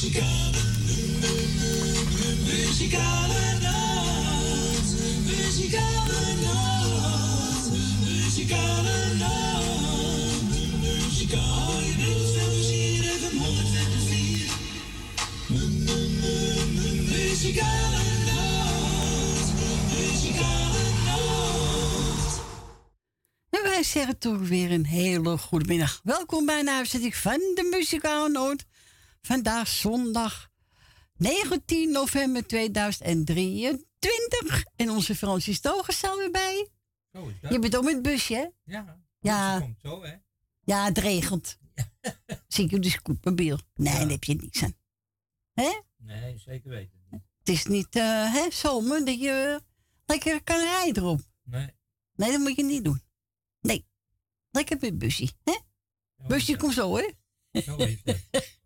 Muzikale, muzikale nacht. Muzikale nacht. Muzikale nacht. Muzikale. Muzikale nacht. Muzikale nacht. En wij zeggen toch weer een hele goede middag. Welkom bij een uitzending van de Muzikale Noot. Vandaag zondag 19 november 2023. En onze Francis Stoger staat weer bij. Zo is dat. Je bent ook met het busje, hè? Ja. Ja. Dat komt zo, hè? Ja, het regent. Zie ik op de scootmobiel. Nee, Ja. daar heb je niks aan. Hè? Nee, zeker weten. Het is niet eh, hè, zomer dat je lekker kan rijden erop. Nee. Nee, dat moet je niet doen. Nee. Lekker met het busje. Hè? Zo is Busje komt zo, hè? Zo is het.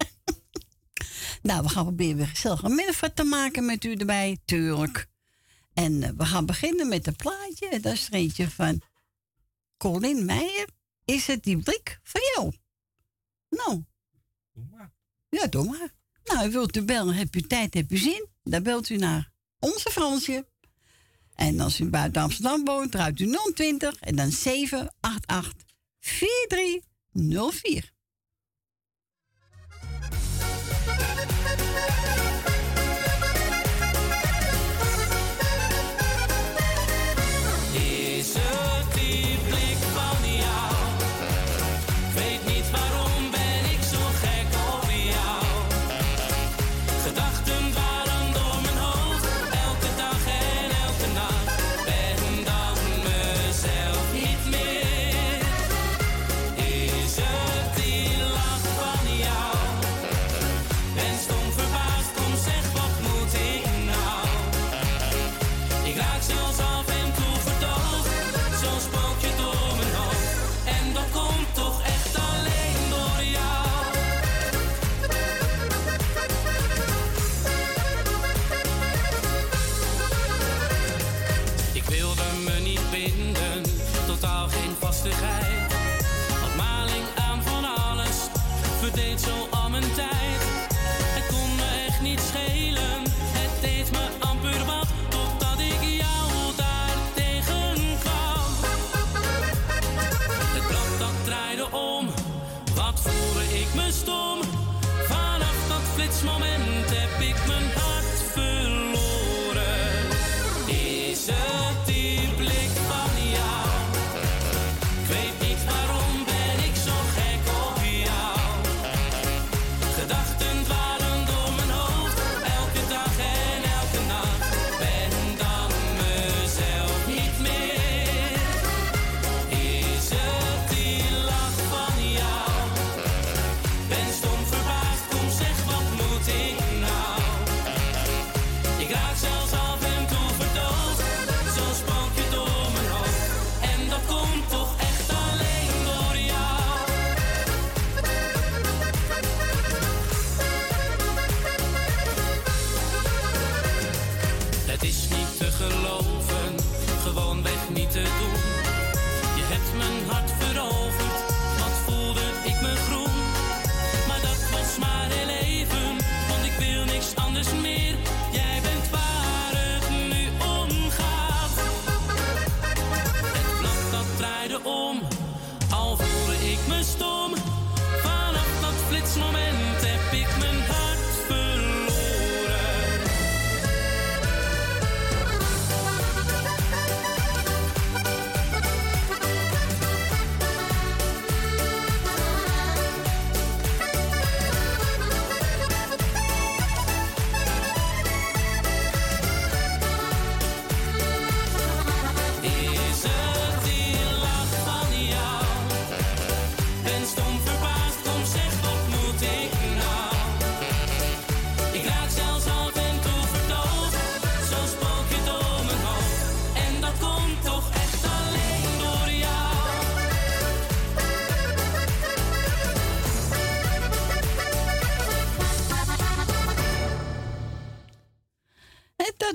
Nou, we gaan proberen weer gezellig een middag te maken met u erbij, tuurlijk. En eh, we gaan beginnen met een plaatje. Dat is er eentje van Colin Meijer. Is het die blik van jou? Nou, Doe maar. ja, doe maar. Nou, wilt u bellen, heb u tijd, heb u zin? Dan belt u naar onze Fransje. En als u buiten Amsterdam woont, draait u 020 en dan 788 4304. Dat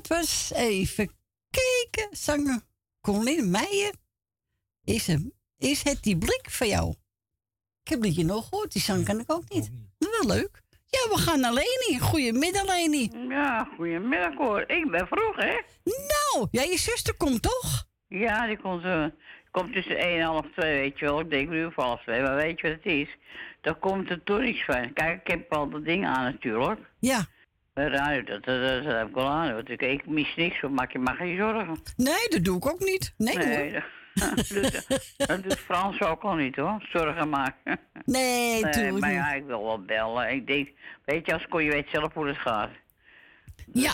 was even kijken, zanger Colin Meijer. Is, hem, is het die blik van jou? Ik heb je nog gehoord, die zang kan ik ook niet. Maar wel leuk. Ja, we gaan naar Leni. Goedemiddag, Leni. Ja, goedemiddag hoor. Ik ben vroeg, hè? Nou, ja, je zuster komt toch? Ja, die komt, eh, komt tussen 1 en half 2, weet je wel. Ik denk nu voor half 2, maar weet je wat het is? Dan komt de toerist van. Kijk, ik heb al dat ding aan natuurlijk. Ja. Bij radio, dat, dat, dat, dat heb ik al aan. Want ik, ik mis niks, maak je maar geen zorgen. Nee, dat doe ik ook niet. Nee, Nee, dat, doet, dat doet Frans ook al niet hoor, zorgen maken. Nee, Nee, tuurlijk maar ja, ik wil wel bellen. Ik denk, weet je, als kon je weet zelf hoe het gaat. Dus, Ja,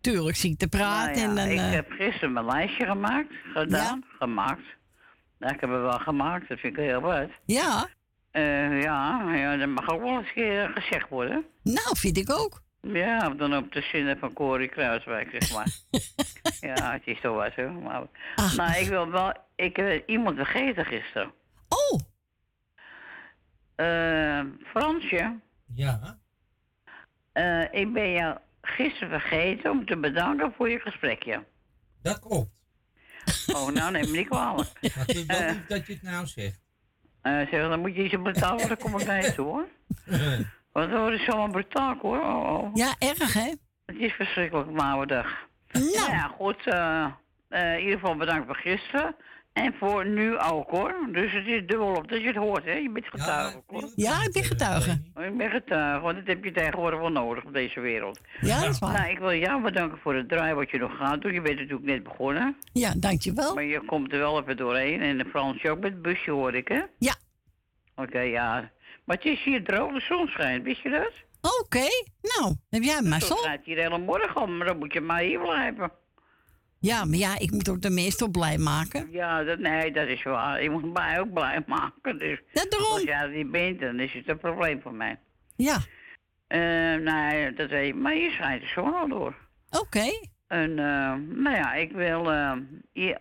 tuurlijk zie ik te praten. Nou ja, en dan, ik eh, heb gisteren mijn lijstje gemaakt, gedaan, gemaakt. Ik heb het wel gemaakt, dat vind ik heel wat. ja, Eh, ja, ja, dat mag ook wel eens een keer gezegd worden. nou, vind ik ook. Ja, dan op de zinnen van Corrie Kruiswijk, zeg maar. ja, het is toch wat, hoor. Maar, Ach, nou, ik wil wel... Ik heb iemand vergeten gisteren. Oh, Eh, Fransje, Ja. eh, ik ben jou gisteren vergeten om te bedanken voor je gesprekje. Dat klopt. Oh, nou neem me niet kwalijk. Maar het is wel Eh. dat je het nou zegt. Eh, zeg, dan moet je iets betalen, dan kom ik naar je toe, hoor. Want dat wordt zomaar brutaal, hoor. Oh, oh. ja, erg hè? Het is verschrikkelijk, een oude dag. Nou, Ja, goed. eh, eh, in ieder geval bedankt voor gisteren. En voor nu ook, hoor. Dus het is dubbel op dat je het hoort, hè. Je bent getuige, hoor. Ja, ik ben getuige. Ik ben getuige, want dat heb je tegenwoordig wel nodig op deze wereld. ja, dat is waar. Nou, ik wil jou bedanken voor het draai wat je nog gaat doen. Je bent natuurlijk net begonnen. Ja, dankjewel. Maar je komt er wel even doorheen. En de Fransje ook met het busje, hoor ik, hè? Ja. Oké, ja. Maar het is hier droog, de zon schijnt. Wist je dat? Oké, nou, heb jij maar zo. zon schijnt hier hele morgen al, maar dan moet je maar hier blijven. Ja, maar ja, ik moet ook de meestal blij maken. Ja, dat, nee, dat is waar. Je moet mij ook blij maken. Dus als daarom. jij er niet bent, dan is het een probleem voor mij. Ja, Eh, nee, dat weet je. Maar hier schijnt de zon al door. oké. En, eh, nou ja, ik wil eh, je,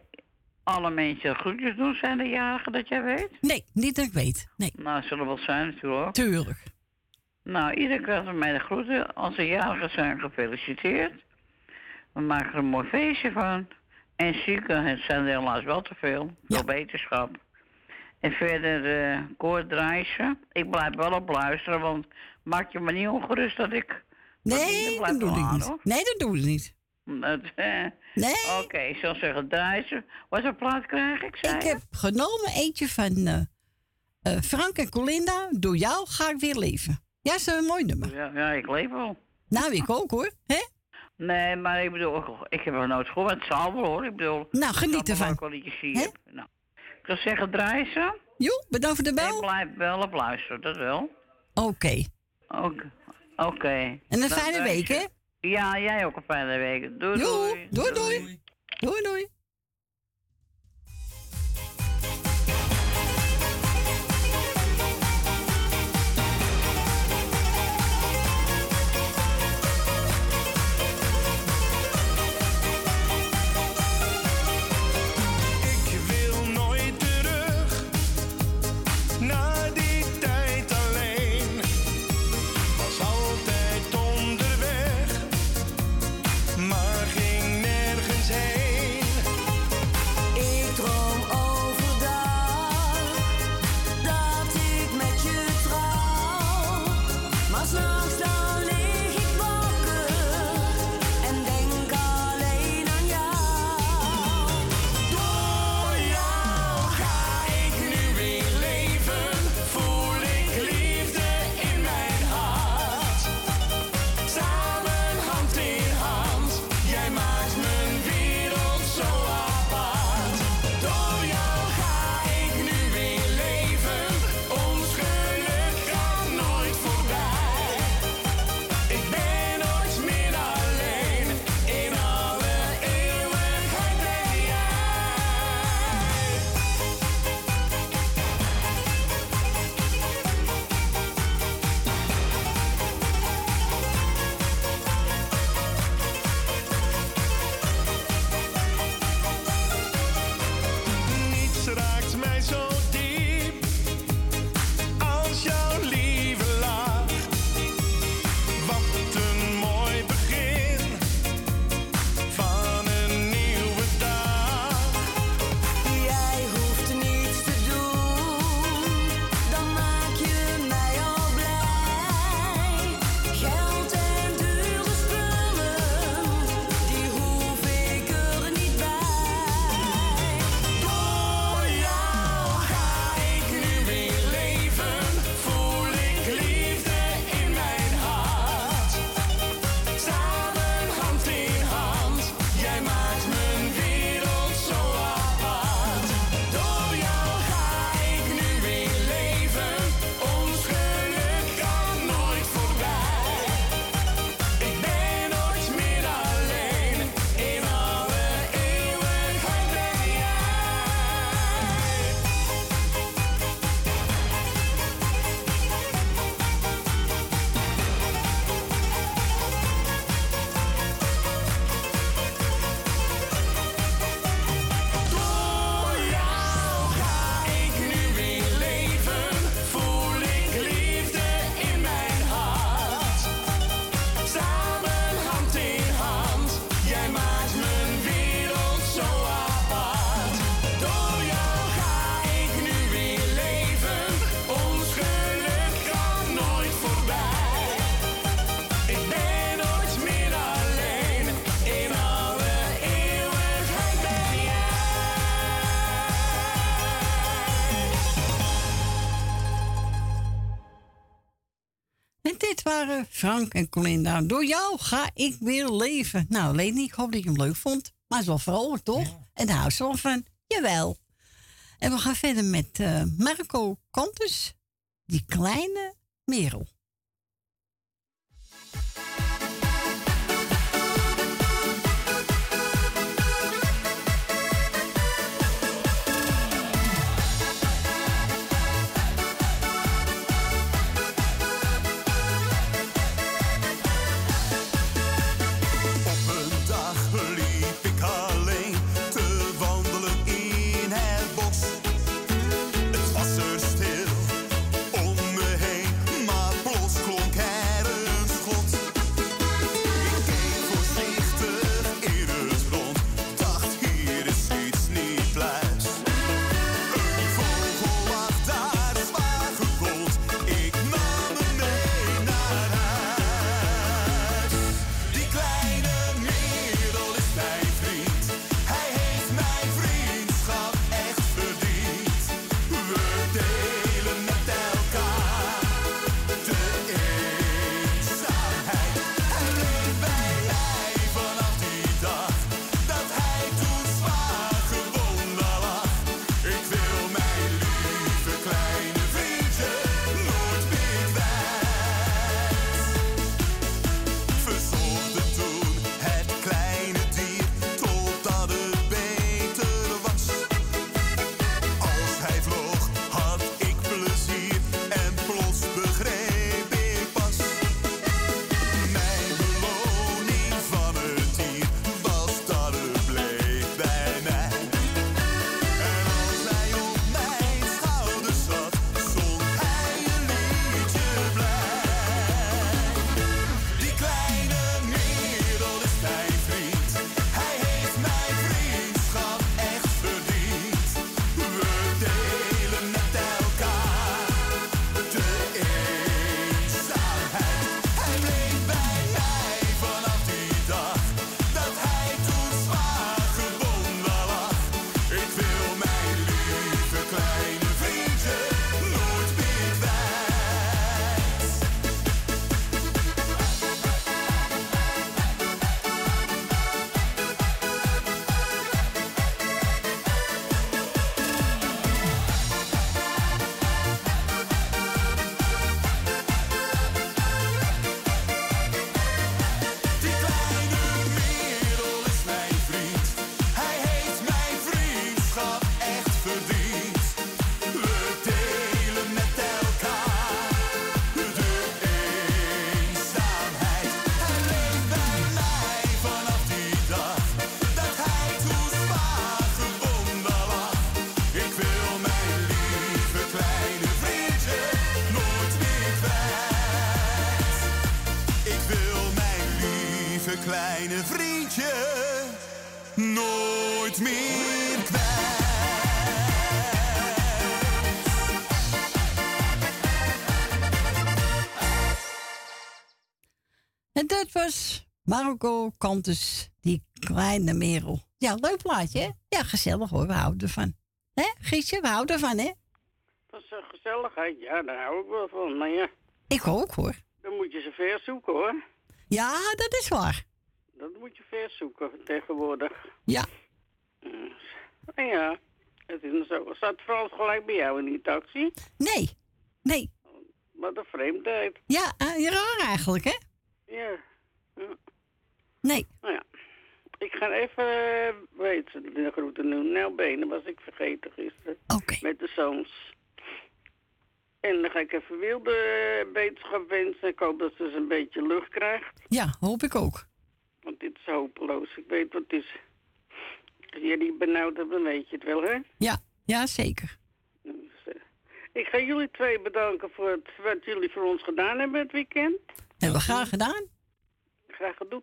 alle mensen groetjes doen. Zijn er jarigen dat jij weet? Nee, niet dat ik weet. Nee, Nou, zullen wel zijn natuurlijk. tuurlijk. Nou, iedereen krijgt van mij de groeten. Als ze jarigen zijn, gefeliciteerd. We maken er een mooi feestje van. En zieken, het zijn er helaas wel te veel. Veel Ja. beterschap. En verder, eh koord draaien. Ik blijf wel op luisteren, want maak je me niet ongerust dat ik... Nee, dat doe ik niet. Nee, dat doe ik niet. Eh, Nee, Oké, ik zal zeggen draaien. Wat voor plaat krijg ik, zei ik heb genomen eentje van eh, eh, Frank en Colinda. Door jou ga ik weer leven. Ja, is een mooi nummer. Ja, ja, ik leef wel. Nou, ik ook hoor. Hè? Nee, maar ik bedoel, ik heb er nooit gehoord. Het zal wel hoor. Ik bedoel, Nou, geniet ik ervan. een heb. Nou, ik zou zeggen ze. Jo, bedankt voor de Ik bel. blijf wel op luisteren, dat wel. Oké. Oké. Oké. En een Dan fijne week, hè? Ja, jij ook een fijne week. Doei, Jo, doei. doei, doei. Doei, doei. Frank en Colinda. Door jou ga ik weer leven. Nou, Leni, ik hoop dat je hem leuk vond. Maar het is wel vrolijk, toch? En daar houdt ze wel van. Jawel. En we gaan verder met eh, Marco Cantus. Die kleine merel. Marco Cantus, die kleine merel. Ja, leuk plaatje, hè? Ja, gezellig hoor, we houden ervan. Hè, Gietje, we houden ervan, hè? Dat is een gezelligheid. Ja, daar hou ik wel van. Maar ja, Ik ook, hoor. dan moet je ze ver zoeken hoor. Ja, dat is waar. Dat moet je ver zoeken tegenwoordig. Ja. En ja, het is zo. Staat Frans gelijk bij jou in die taxi? Nee, nee. Wat een vreemdheid. Ja, eh, raar eigenlijk, hè? Ja. Nee. Nou ja. Ik ga even, eh, weet ze, de groeten doen. Nou, benen was ik vergeten gisteren. Oké. Met de zoons. En dan ga ik even wilde beterschap wensen. Ik hoop dat ze eens een beetje lucht krijgt. Ja, hoop ik ook. Want dit is hopeloos. Ik weet wat het is. Als jullie benauwd hebben, dan weet je het wel, hè? Ja, ja, zeker. Dus, eh, ik ga jullie twee bedanken voor het, wat jullie voor ons gedaan hebben het weekend. Hebben we graag gedaan? Graag gedaan.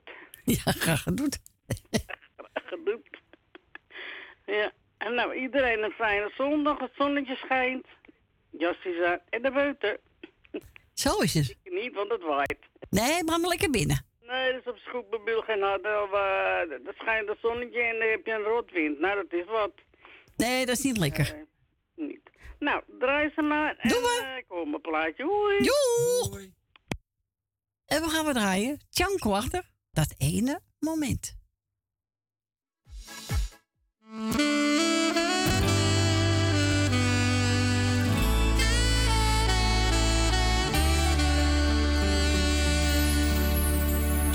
Ja, graag. Graag gedaan. Ja, en nou, iedereen een fijne zondag. Het zonnetje schijnt. Jasjes aan en naar buiten. Zo is het. Niet, want het waait. Nee, maar maar lekker binnen. Nee, dat is op Schoekbebuul geen harde. eh, Er schijnt een zonnetje en dan heb je een rotwind. Nou, dat is wat. Nee, dat is niet lekker. Niet. Nou, draai ze maar. En, Doen we. eh, ik hoor mijn plaatje. Hoi. Joe! En we gaan we draaien. Tjanko achter. Dat ene moment.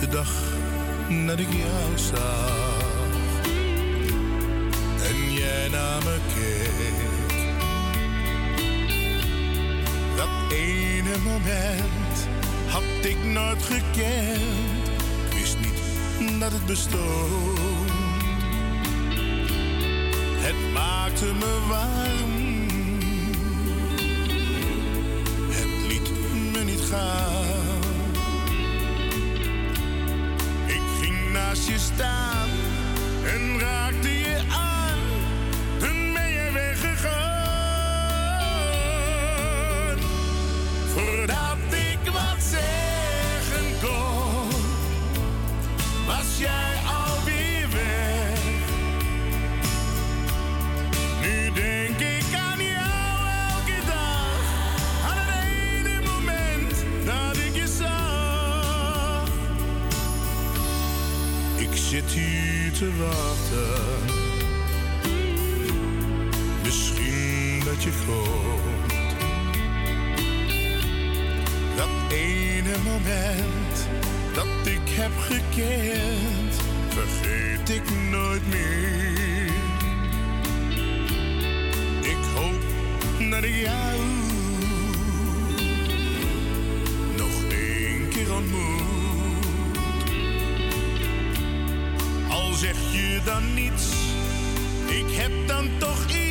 de dag dat ik jou zag en jij naar me keek. Dat ene moment had ik nooit gekend. Dat het bestond. Het maakte me warm. Het liet me niet gaan. Ik ging naast je staan en raakte te. Misschien dat je komt. Dat ene moment dat ik heb gekend, vergeet ik nooit meer. Ik hoop dat ik jou nog één keer ontmoet. Zeg je dan niets, ik heb dan toch iets.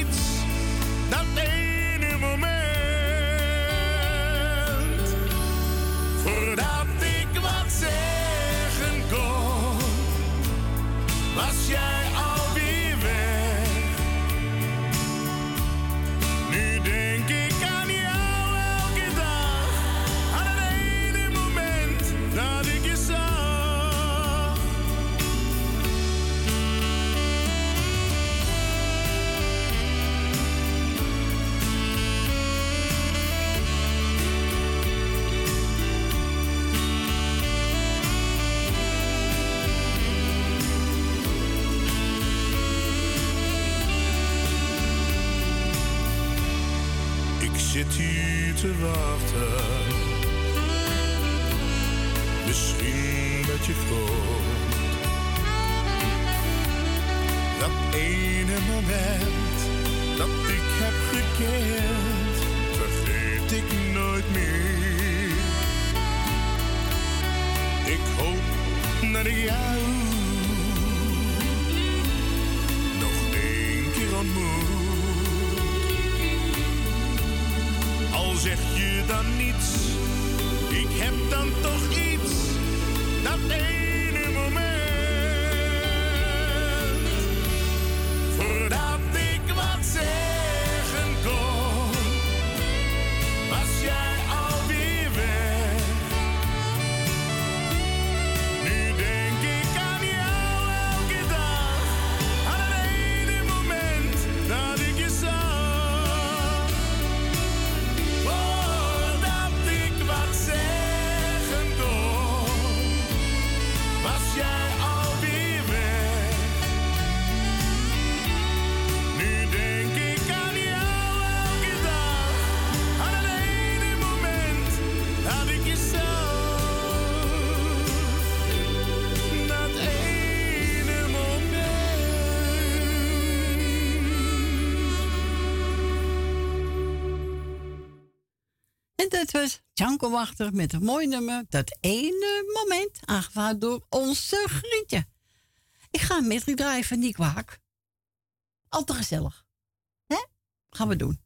Janko Wachter met een mooi nummer. Dat ene moment, aangevraagd door onze Grietje. Ik ga een medley draaien van Niek Waak. Altijd gezellig. Hè? Gaan we doen.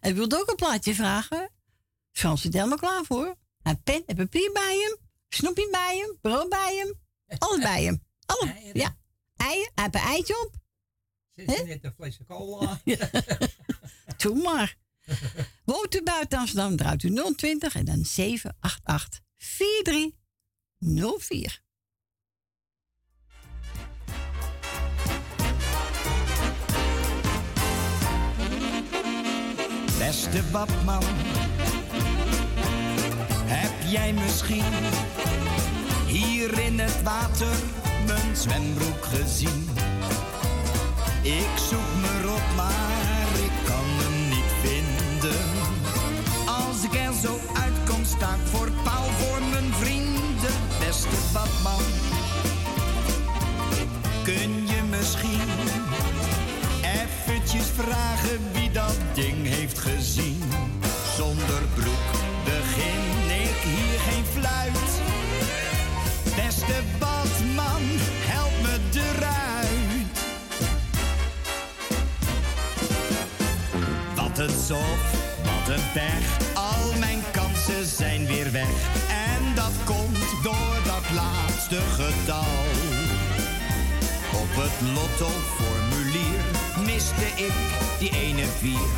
En wilt ook een plaatje vragen? Frans zit helemaal klaar voor. Een pen en papier bij hem. Snoepje bij hem. Brood bij hem. Alles bij hem. Alle, Eieren. ja. Eieren. Hij heeft een eitje op. Zit net een flesje cola? Doe maar. Woont u buiten Amsterdam, draait u 020 en dan 788 4304. Beste Batman, heb jij misschien hier in het water mijn zwembroek gezien? Ik zoek me op, maar sta voor paal voor mijn vrienden. Beste badman, kun je misschien eventjes vragen wie dat ding heeft gezien? Zonder broek begin ik hier geen fluit. Beste badman, help me eruit. Wat een zof, wat een pech. En dat komt door dat laatste getal. Op het lottoformulier miste ik die ene vier.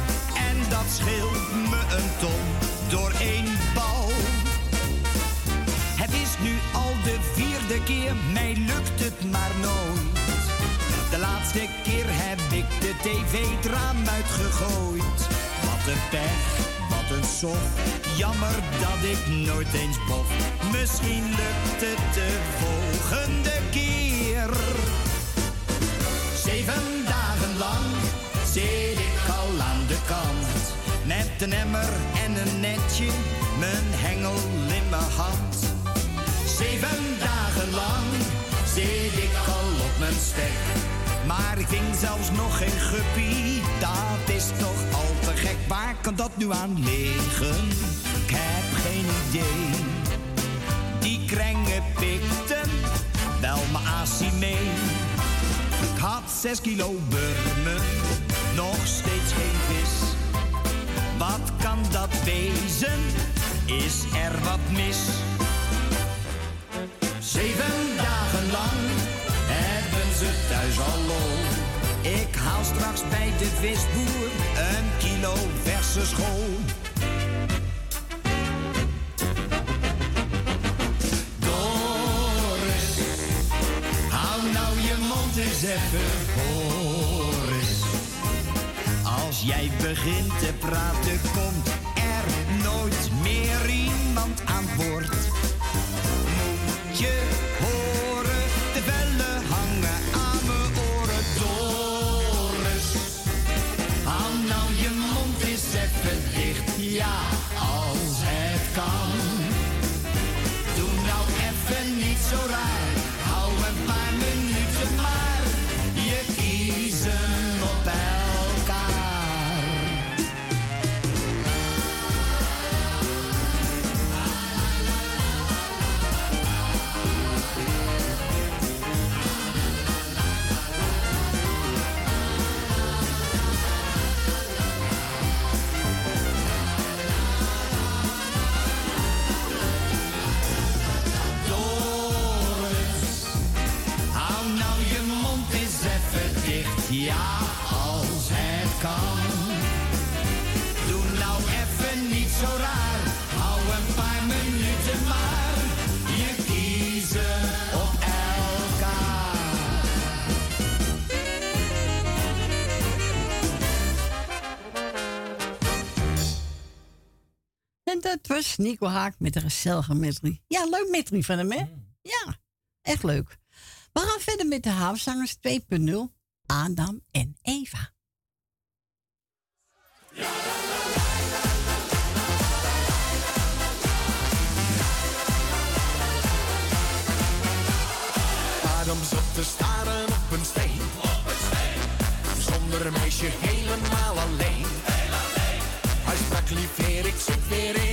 En dat scheelt me een ton door één bal. Het is nu al de vierde keer, mij lukt het maar nooit. De laatste keer heb ik de tv het raam uitgegooid. Wat een pech, een sof. Jammer dat ik nooit eens bof. Misschien lukt het de volgende keer. Zeven dagen lang zit ik al aan de kant. Met een emmer en een netje, mijn hengel in mijn hand. Zeven dagen lang zit ik al op mijn stek. Maar ik ving zelfs nog geen guppy, dat is toch. Waar kan dat nu aan liggen? Ik heb geen idee. Die krengen pikten wel mijn asie mee. Ik had zes kilo burmen, nog steeds geen vis. Wat kan dat wezen? Is er wat mis? Zeven dagen lang hebben ze thuis al lol. Ik haal straks bij de visboer een kilo verse school. Doris, hou nou je mond eens even eens. Als jij begint te praten, komt er nooit meer iemand aan boord. Moet je horen, En dat was Nico Haak met een gezellige medley. Ja, leuk medley van hem, hè? Ja, echt leuk. We gaan verder met de Haafzangers 2.0. Adam en Eva. Adam zat te staren op een steen. Zonder een meisje helemaal alleen. Hij sprak lief heer, ik zit weer in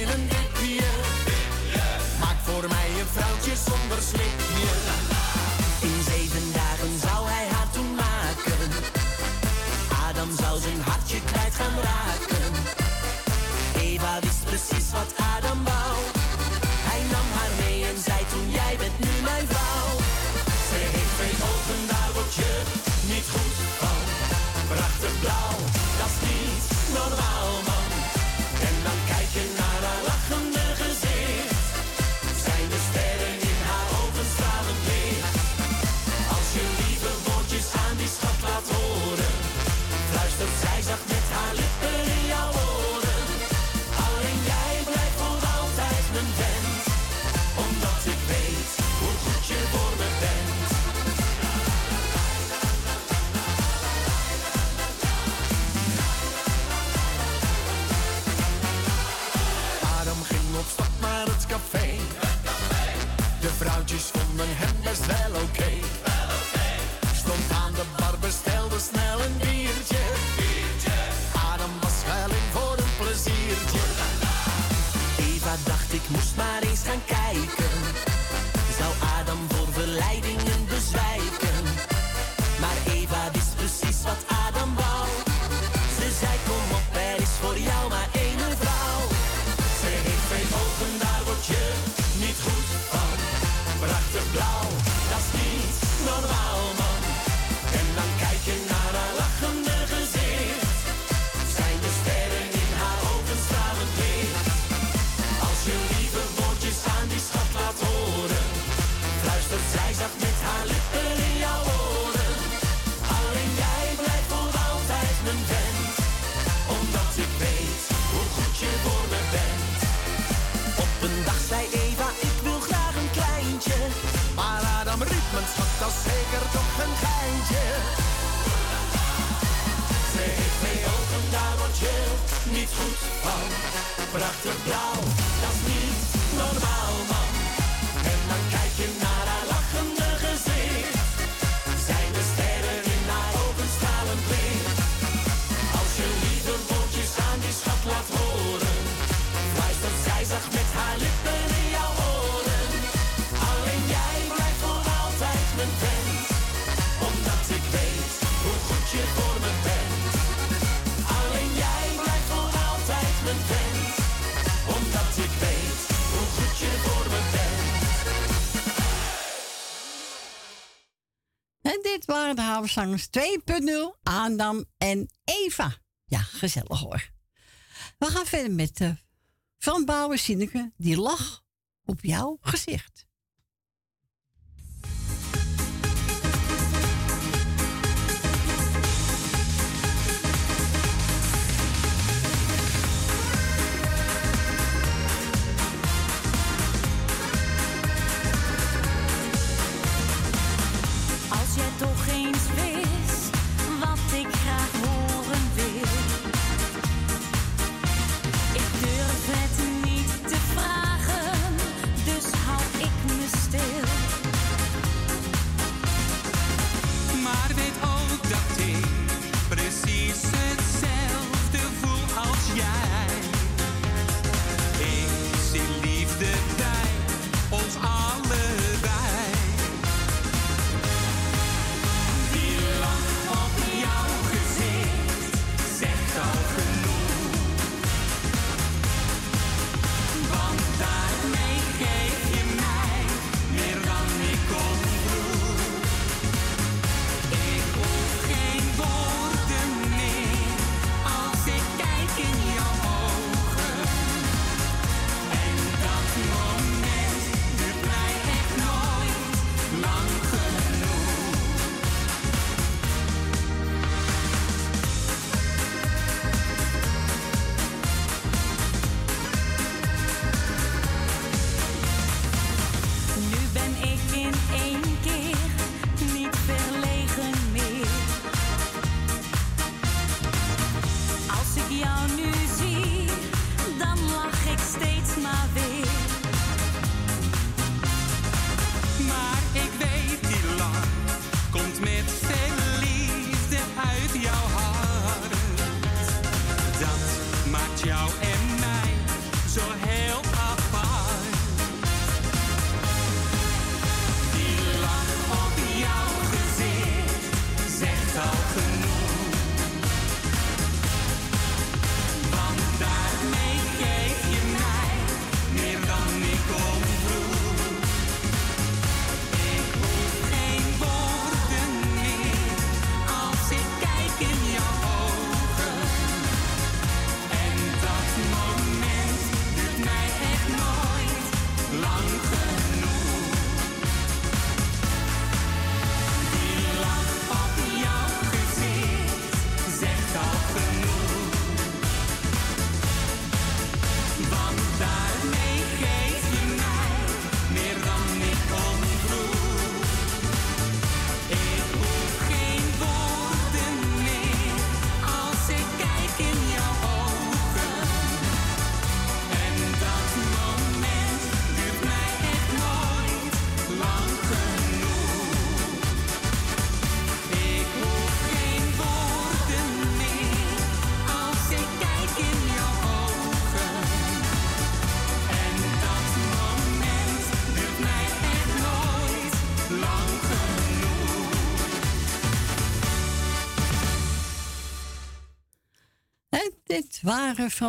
Zangers 2.0, Aandam en Eva. Ja, gezellig hoor. We gaan verder met de Van Bouwer Sineke, die lach op jouw gezicht.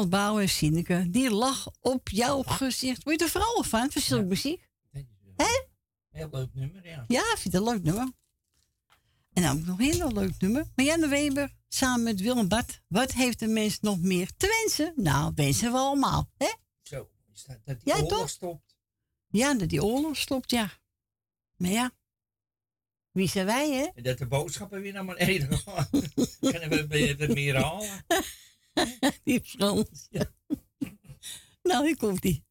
Bouw en Sineke. Die lag op jouw gezicht. Word je er vooral van, van zulke muziek? Hè? Heel leuk nummer, ja. Ja, vind je het een leuk nummer? En dan ik nog een heel leuk nummer. Marianne Weber, samen met Willem Bart. Wat heeft de mens nog meer te wensen? Nou, wensen we allemaal, hè? Zo, is dat, dat die Ja, oorlog toch? stopt. Ja, dat die oorlog stopt, ja. Maar ja, wie zijn wij, hè? En dat de boodschappen weer naar beneden gaan. Kunnen we wat meer halen? Die Frans. Ja. nou, hier komt die.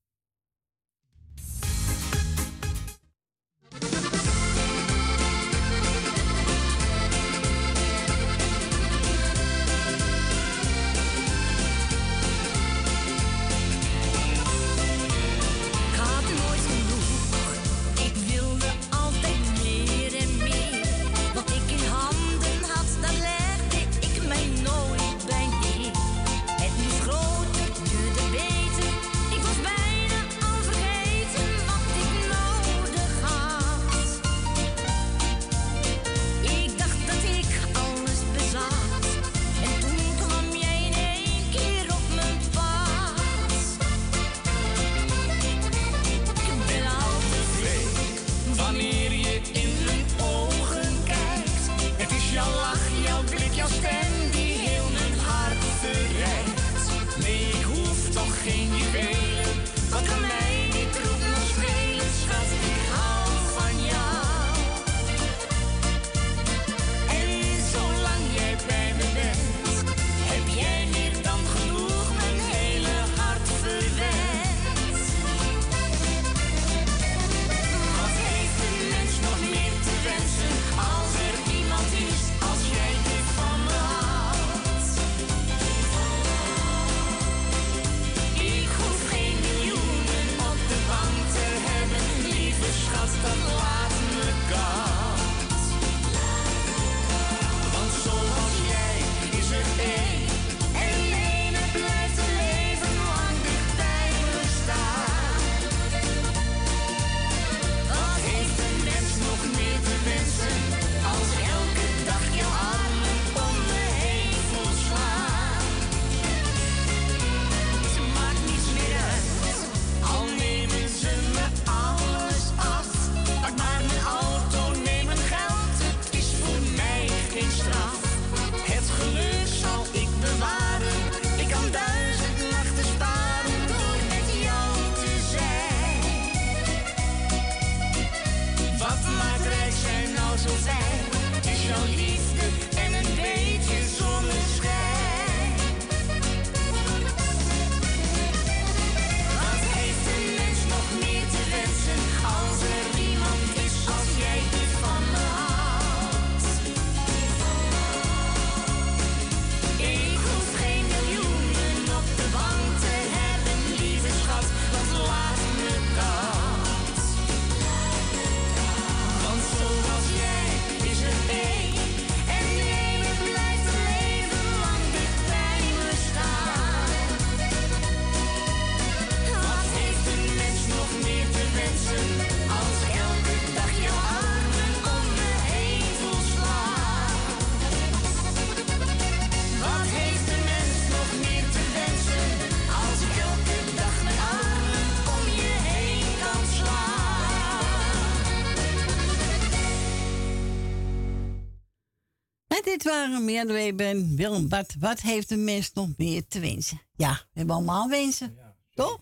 En dit waren Marianne Weber en Willem Bart. Wat heeft een mens nog meer te wensen? Ja, we hebben allemaal wensen. Toch?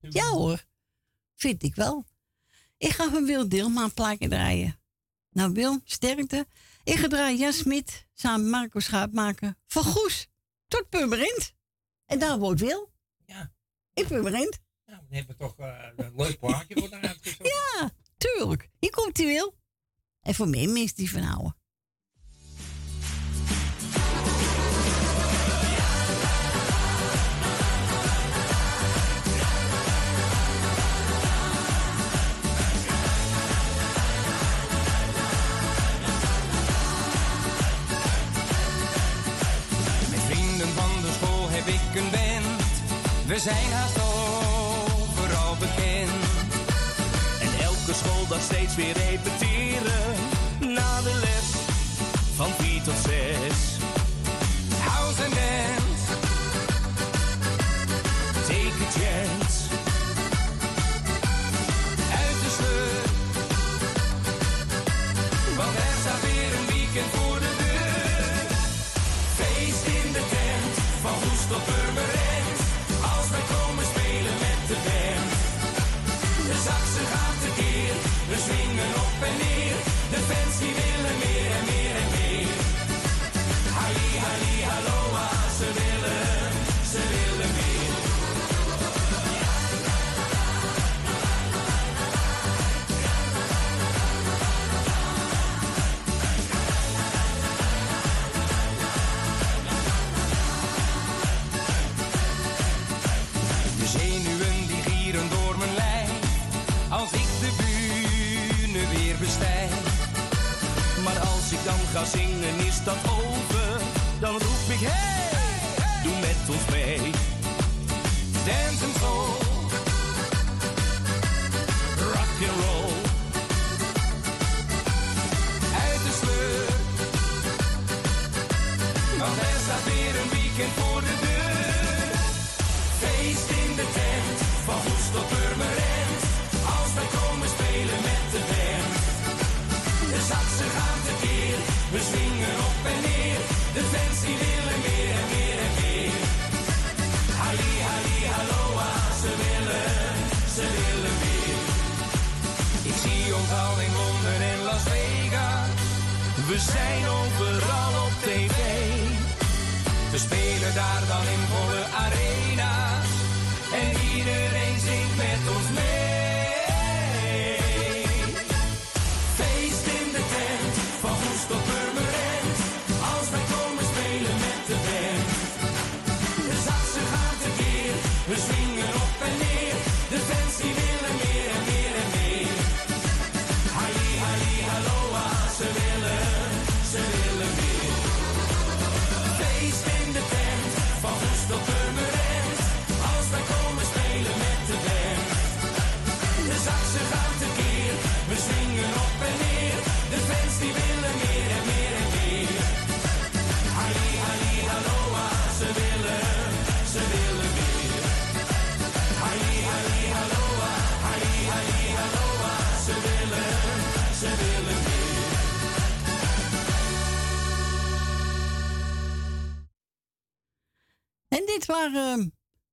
Ja hoor. Vind ik wel. Ik ga van Wil Dilma een plaatje draaien. Nou Wil, sterkte. Ik ga draaien Jan Smit samen Marco Schaapmaker. Van Goes tot Purmerend. En daar woont Wil. Ja. In Purmerend. Nou, dan hebben we toch eh, een leuk plaatje voor de. Ja, tuurlijk. Hier komt hij Wil. En voor meer mensen die van houden. We zijn haast overal bekend. En elke schooldag steeds weer repeteren.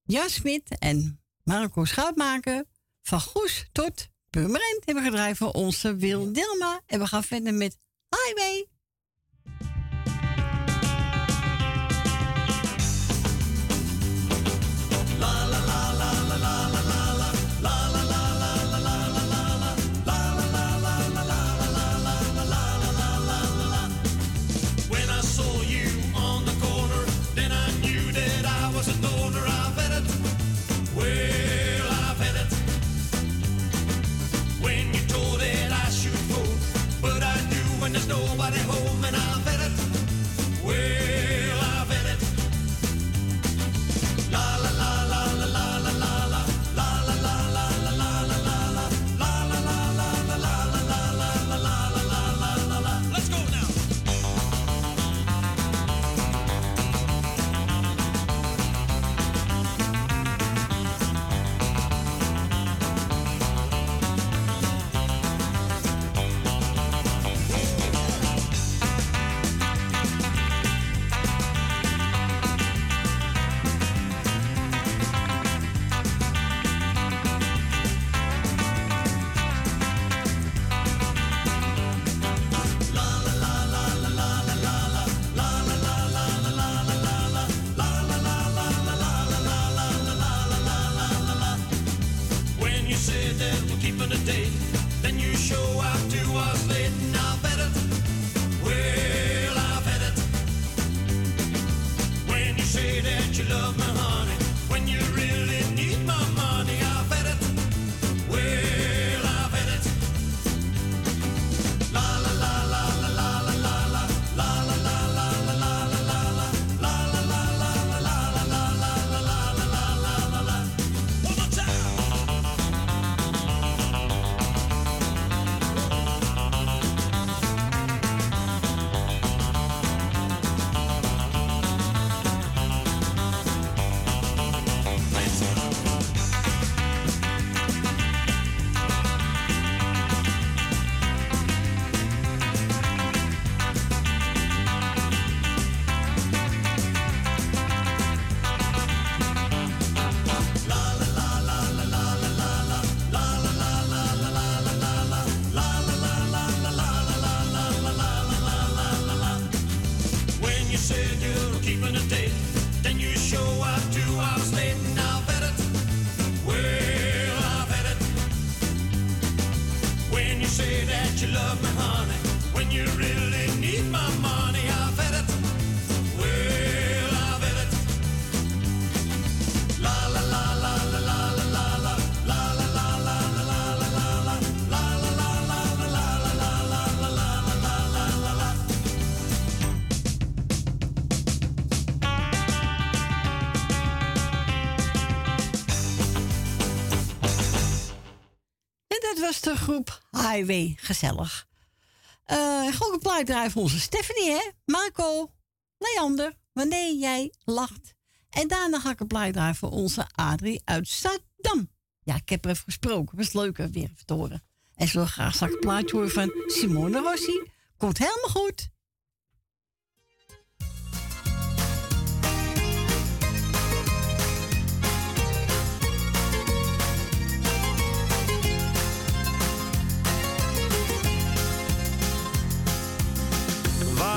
Jasmit en Marco Schuitmaker van Goes tot Purmerend hebben gedraaid voor onze Wil Dilma. En we gaan verder met Gezellig. Eh ik ga ook een plaat draaien voor onze Stephanie, hè? Marco, Leander, wanneer jij lacht. En daarna ga ik een plaat draaien voor onze Adrie uit Stadam. Ja, ik heb er even gesproken. Was leuk weer even te horen. En wil graag straks een plaatje horen van Simone Rossi. Komt helemaal goed.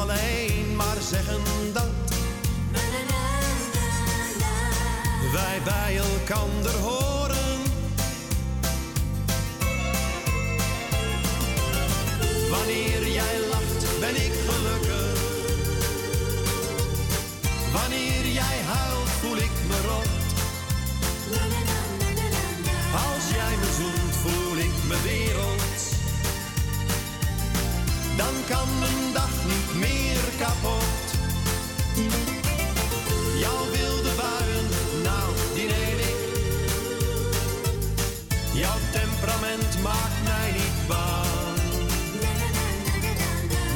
alleen maar zeggen dat wij bij elkander horen. Wanneer jij lacht, ben ik gelukkig. Wanneer jij huilt, voel ik me rot. Als jij me zoent, voel ik me wereld. Dan kan mijn dag kapot. Jouw wilde buien, nou, die neem ik. Jouw temperament maakt mij niet bang.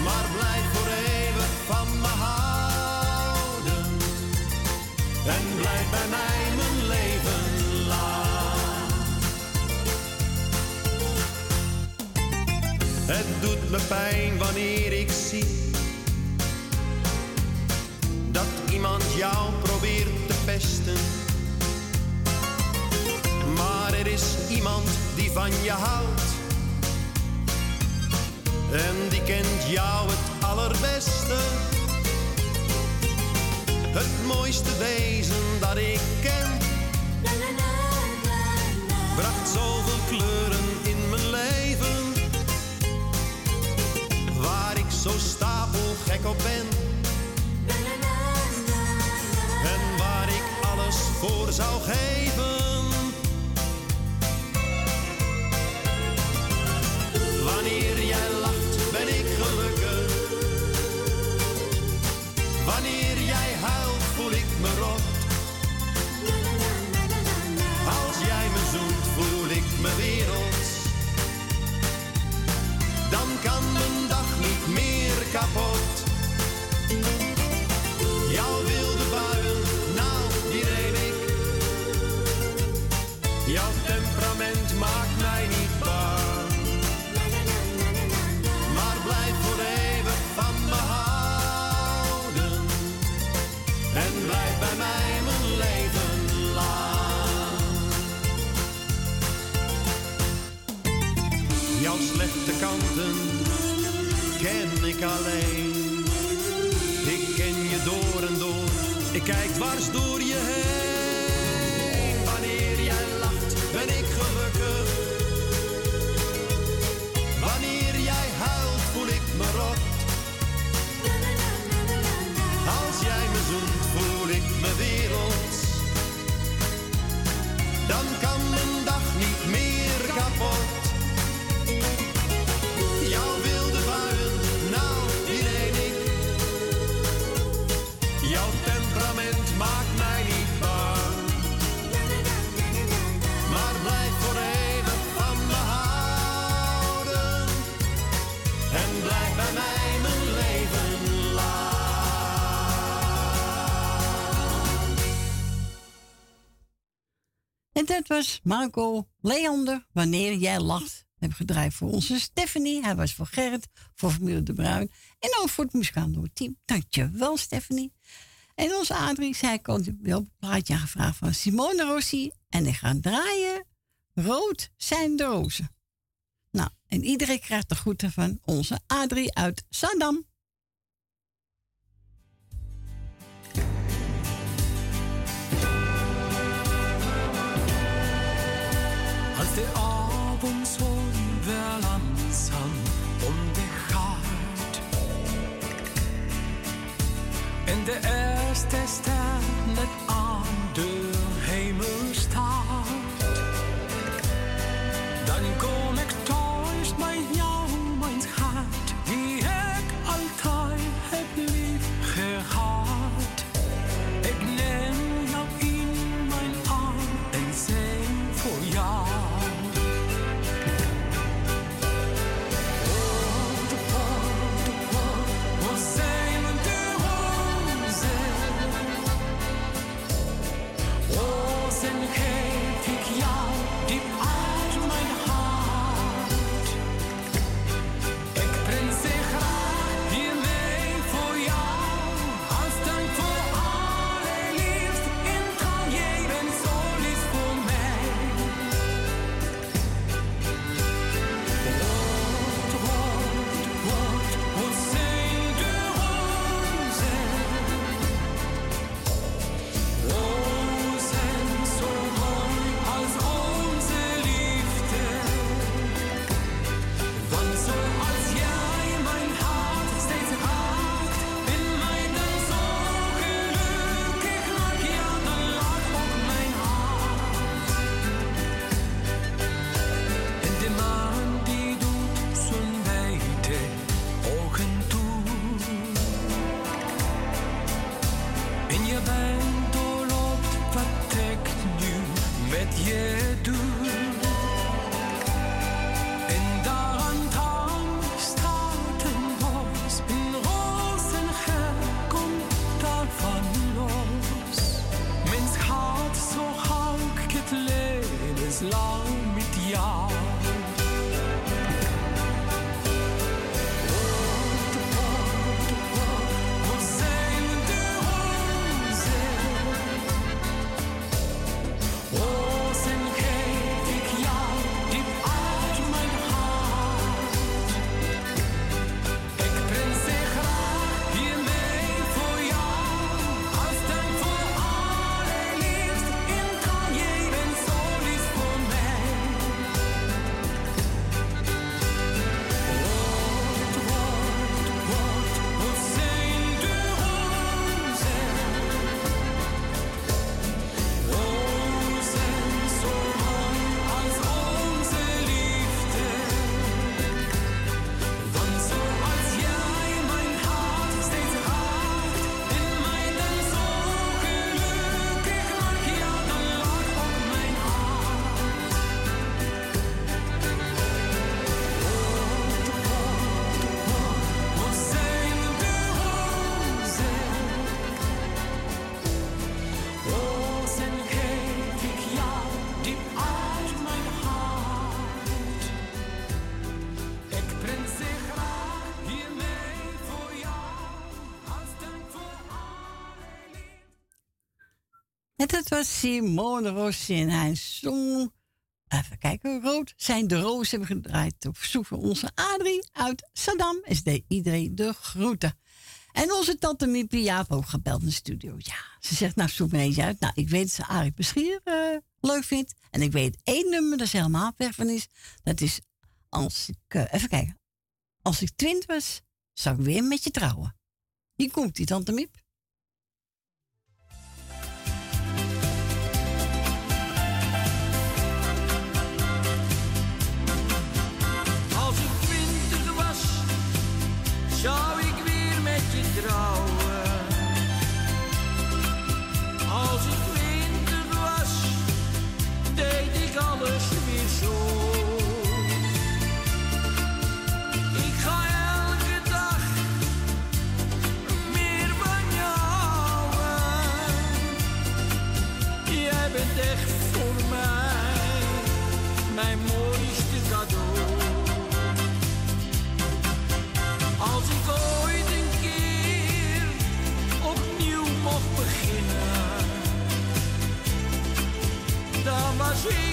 Maar blijf voor eeuwig van me houden. En blijf bij mij mijn leven lang. Het doet me pijn wanneer ik zie iemand jou probeert te pesten. Maar er is iemand die van je houdt. En die kent jou het allerbeste. Het mooiste wezen dat ik ken. Bracht zoveel kleuren in mijn leven. Waar ik zo stapelgek op ben. Voor zou geven. Wanneer jij lacht, ben ik gelukkig. Wanneer jij huilt, voel ik me rot. Als jij me zoent, voel ik me wereld. Dan kan mijn dag niet meer kapot. Kanten ken ik alleen. Ik ken je door en door, ik kijk dwars door je heen. Wanneer jij lacht, ben ik gelukkig. Wanneer jij huilt, voel ik me rot. Als jij me zoent, voel ik me wereld. Dan kan mijn dag niet meer kapot. En dat was Marco Leander, Wanneer jij lacht. Heb gedraaid voor onze Stephanie. Hij was voor Gerrit, voor familie De Bruin. En ook voor het muzikale team. Dankjewel, Stephanie. En onze Adrie, zij kon wel een plaatje aangevraagd van Simone Rossi. En ik ga draaien. Rood zijn de rozen. Nou, en iedereen krijgt de groeten van onze Adrie uit Saddam. det avundsvån balansen om det skjært. Enn det erste stevnet an død Simone Rossi en hij zong. Even kijken, rood zijn de rozen hebben gedraaid op verzoek van onze Adrie uit Saddam. Is de iedereen de groeten. En onze tante Mipi Jaap ook gebeld in de studio. Ja, ze zegt, nou zoek me eens uit. Nou, ik weet dat ze Arie Beschier eh, leuk vindt. En ik weet één nummer dat ze helemaal weg van is. Dat is, als ik, eh, even kijken. Als ik twintig was, zou ik weer met je trouwen. Hier komt die tante Mipi. i'm Imagine.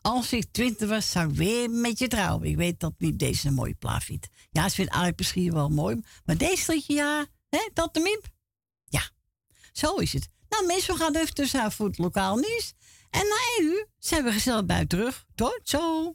als ik twintig was, zou ik weer met je trouwen. Ik weet dat niet deze een mooie plaat. Ja, ze vindt eigenlijk misschien wel mooi, maar deze liedje, ja, hè, de Miep. Ja, zo is het. Nou mensen, we gaan even tussen voor het lokaal nieuws. En na één zijn we gezellig bij terug. Tot zo!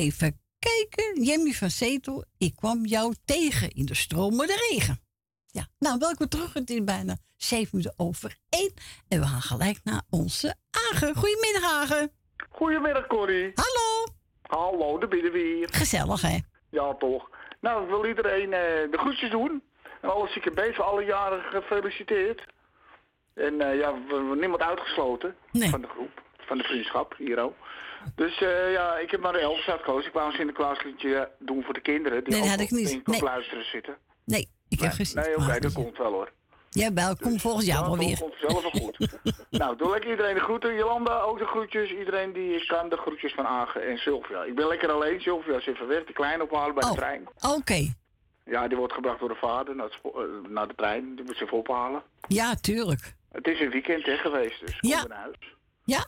Even kijken, Jemmy van Zetel. Ik kwam jou tegen in de stromende regen. Ja, nou, welkom terug. Het is bijna zeven minuten over één. En we gaan gelijk naar onze Agen. Goedemiddag, Agen. Goedemiddag, Corrie. Hallo. Hallo, daar ben je weer. Gezellig, hè? Ja, toch. Nou, ik wil iedereen eh, de groetjes doen. En alle zieke beesten, alle jaren gefeliciteerd. En eh, ja, we hebben niemand uitgesloten van de groep, van de vriendschap, hier ook. Dus eh, ja, ik heb maar de elf uitgekozen. Ik wou een Sinterklaasliedje doen voor de kinderen. Die Nee, dat had ik niet. in Nee. luisteren zitten. Nee, ik heb Nee, gezien. Nee, oké, dat komt wel hoor. Jawel, kom volgend jaar wel dat weer. komt zelf wel goed. nou, doe lekker iedereen de groeten. Jolanda, ook de groetjes. Iedereen die ik kan, de groetjes van Agen en Sylvia. Ik ben lekker alleen. Sylvia is even weg. De kleine ophalen bij de trein. Oké. Ja, die wordt gebracht door de vader naar, het spo- eh, naar de trein. Die moet ze even ophalen. Ja, tuurlijk. Het is een weekend hè, geweest, dus kom Ja. naar huis. Ja.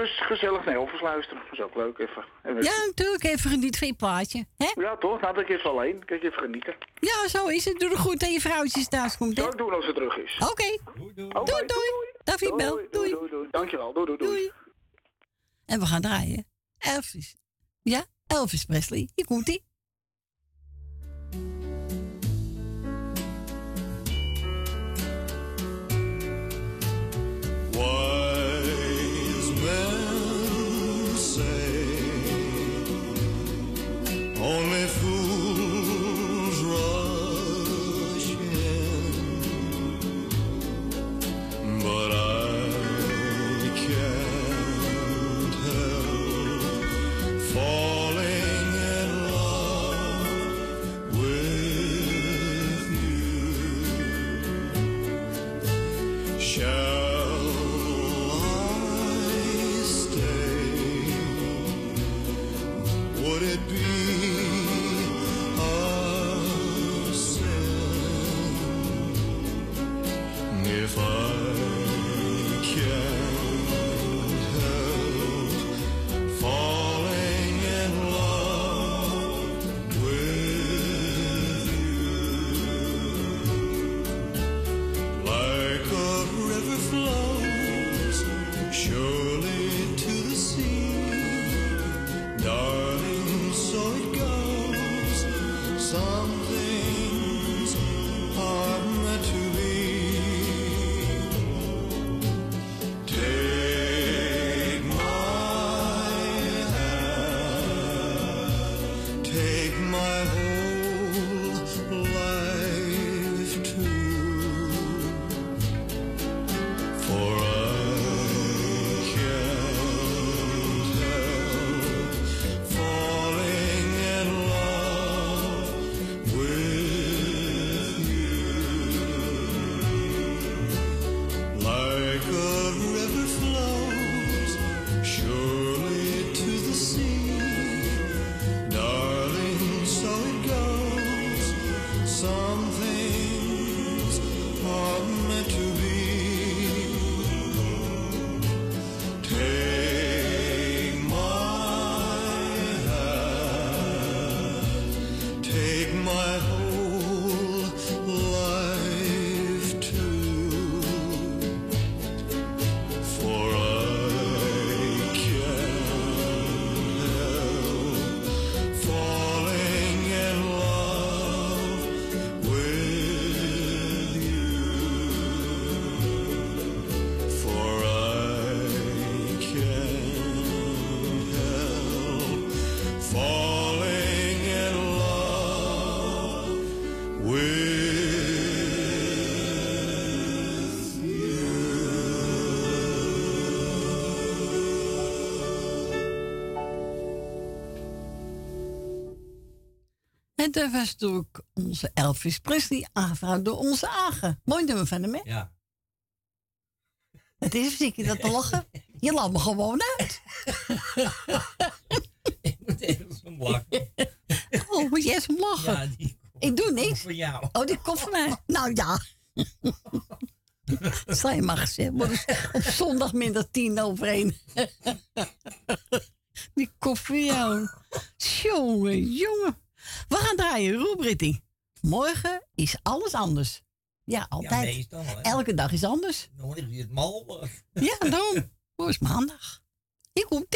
Dus gezellig naar Elvers luisteren. Dat is ook leuk even. En Ja, natuurlijk. Even genieten van je plaatje. Hè? Ja, toch? Nou, ik even alleen. Kijk, even genieten. Ja, zo is het. Doe het goed dat je vrouwtjes thuis komt. Zou ik doen als ze terug is. Oké. Doei, doei. David Bel. Doei, doei, doei, doei. Dankjewel. Doei, doei, doei. En we gaan draaien. Elvis. Ja, Elvis Presley. Hier komt ie. Only En dat was natuurlijk onze Elvis Presley, aangevraagd door onze Agen. Mooi nummer van hem, hè? Ja. Het is je dat te lachen? Je laat me gewoon uit. Ik moet even zo lachen. Oh, moet je eerst om lachen? Ja, die Ik doe niks. voor jou. Oh, die komt van mij. Nou ja. Je maar gezegd worden. Op zondag minder tien over één. Die voor jou. Jongen, jongen. We gaan draaien, Roebritty. Morgen is alles anders. Ja, altijd. meestal. Elke dag is anders. Dan is het mal. Ja, daarom. Hoe is maandag? Hier komt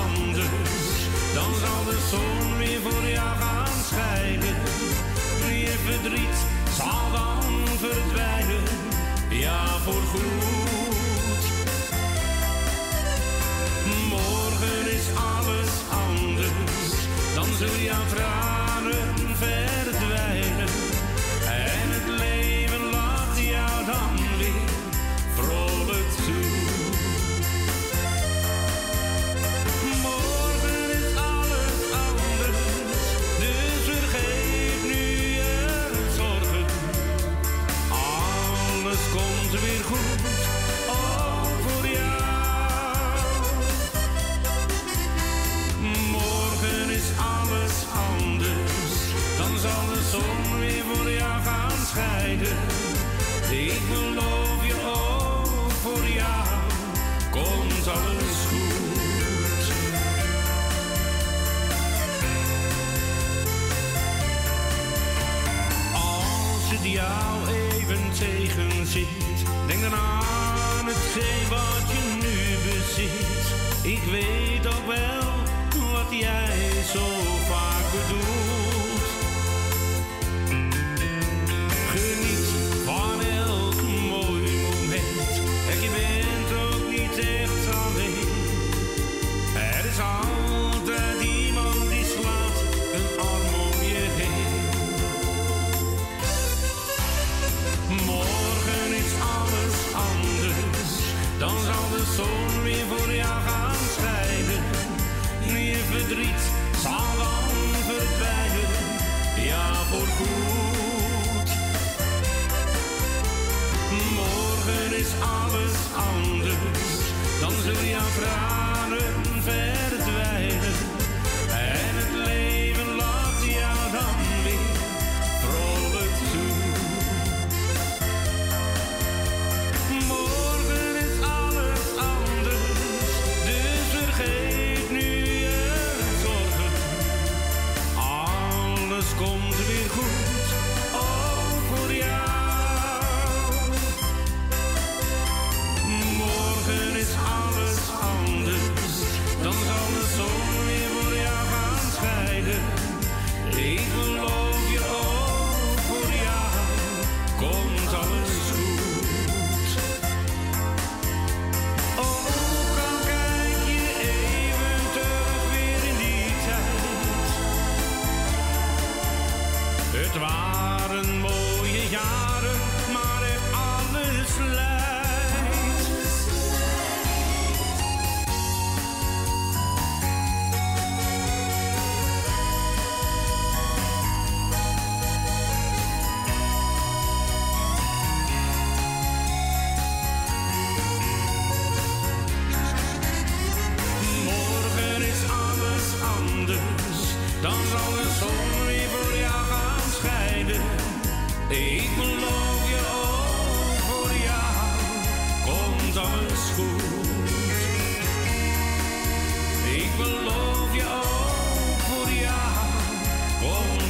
anders, dan zal de zon weer voor jou gaan schijnen. Je verdriet zal dan verdwijnen, ja voor goed. Morgen is alles anders, dan zul je aan. Ik zul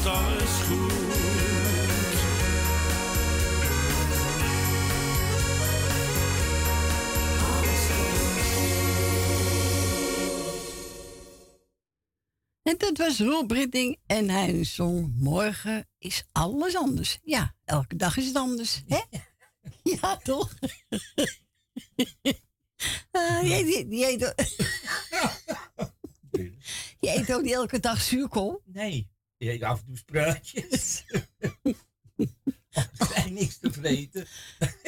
komt alles goed. En dat was Roel Britting en hij zong Morgen is alles anders. Ja, elke dag is het anders. Hè? Ja, toch? Ah, je, eet- je, eet, ook- je eet ook niet elke dag zuurkool? Nee, je eet af en toe spruitjes. Er niks te vreten.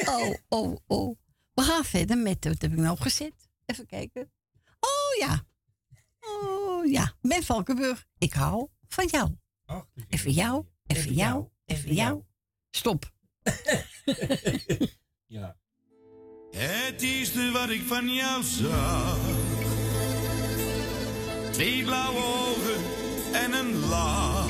Oh, oh, oh. We gaan verder met, wat heb ik nou gezet? Even kijken. Oh ja. Oh ja. Ben Valkenburg, ik hou van jou. Even jou, even jou, even jou. Stop. Ja. Het eerste wat ik van jou zag. Twee blauwe ogen en een lach.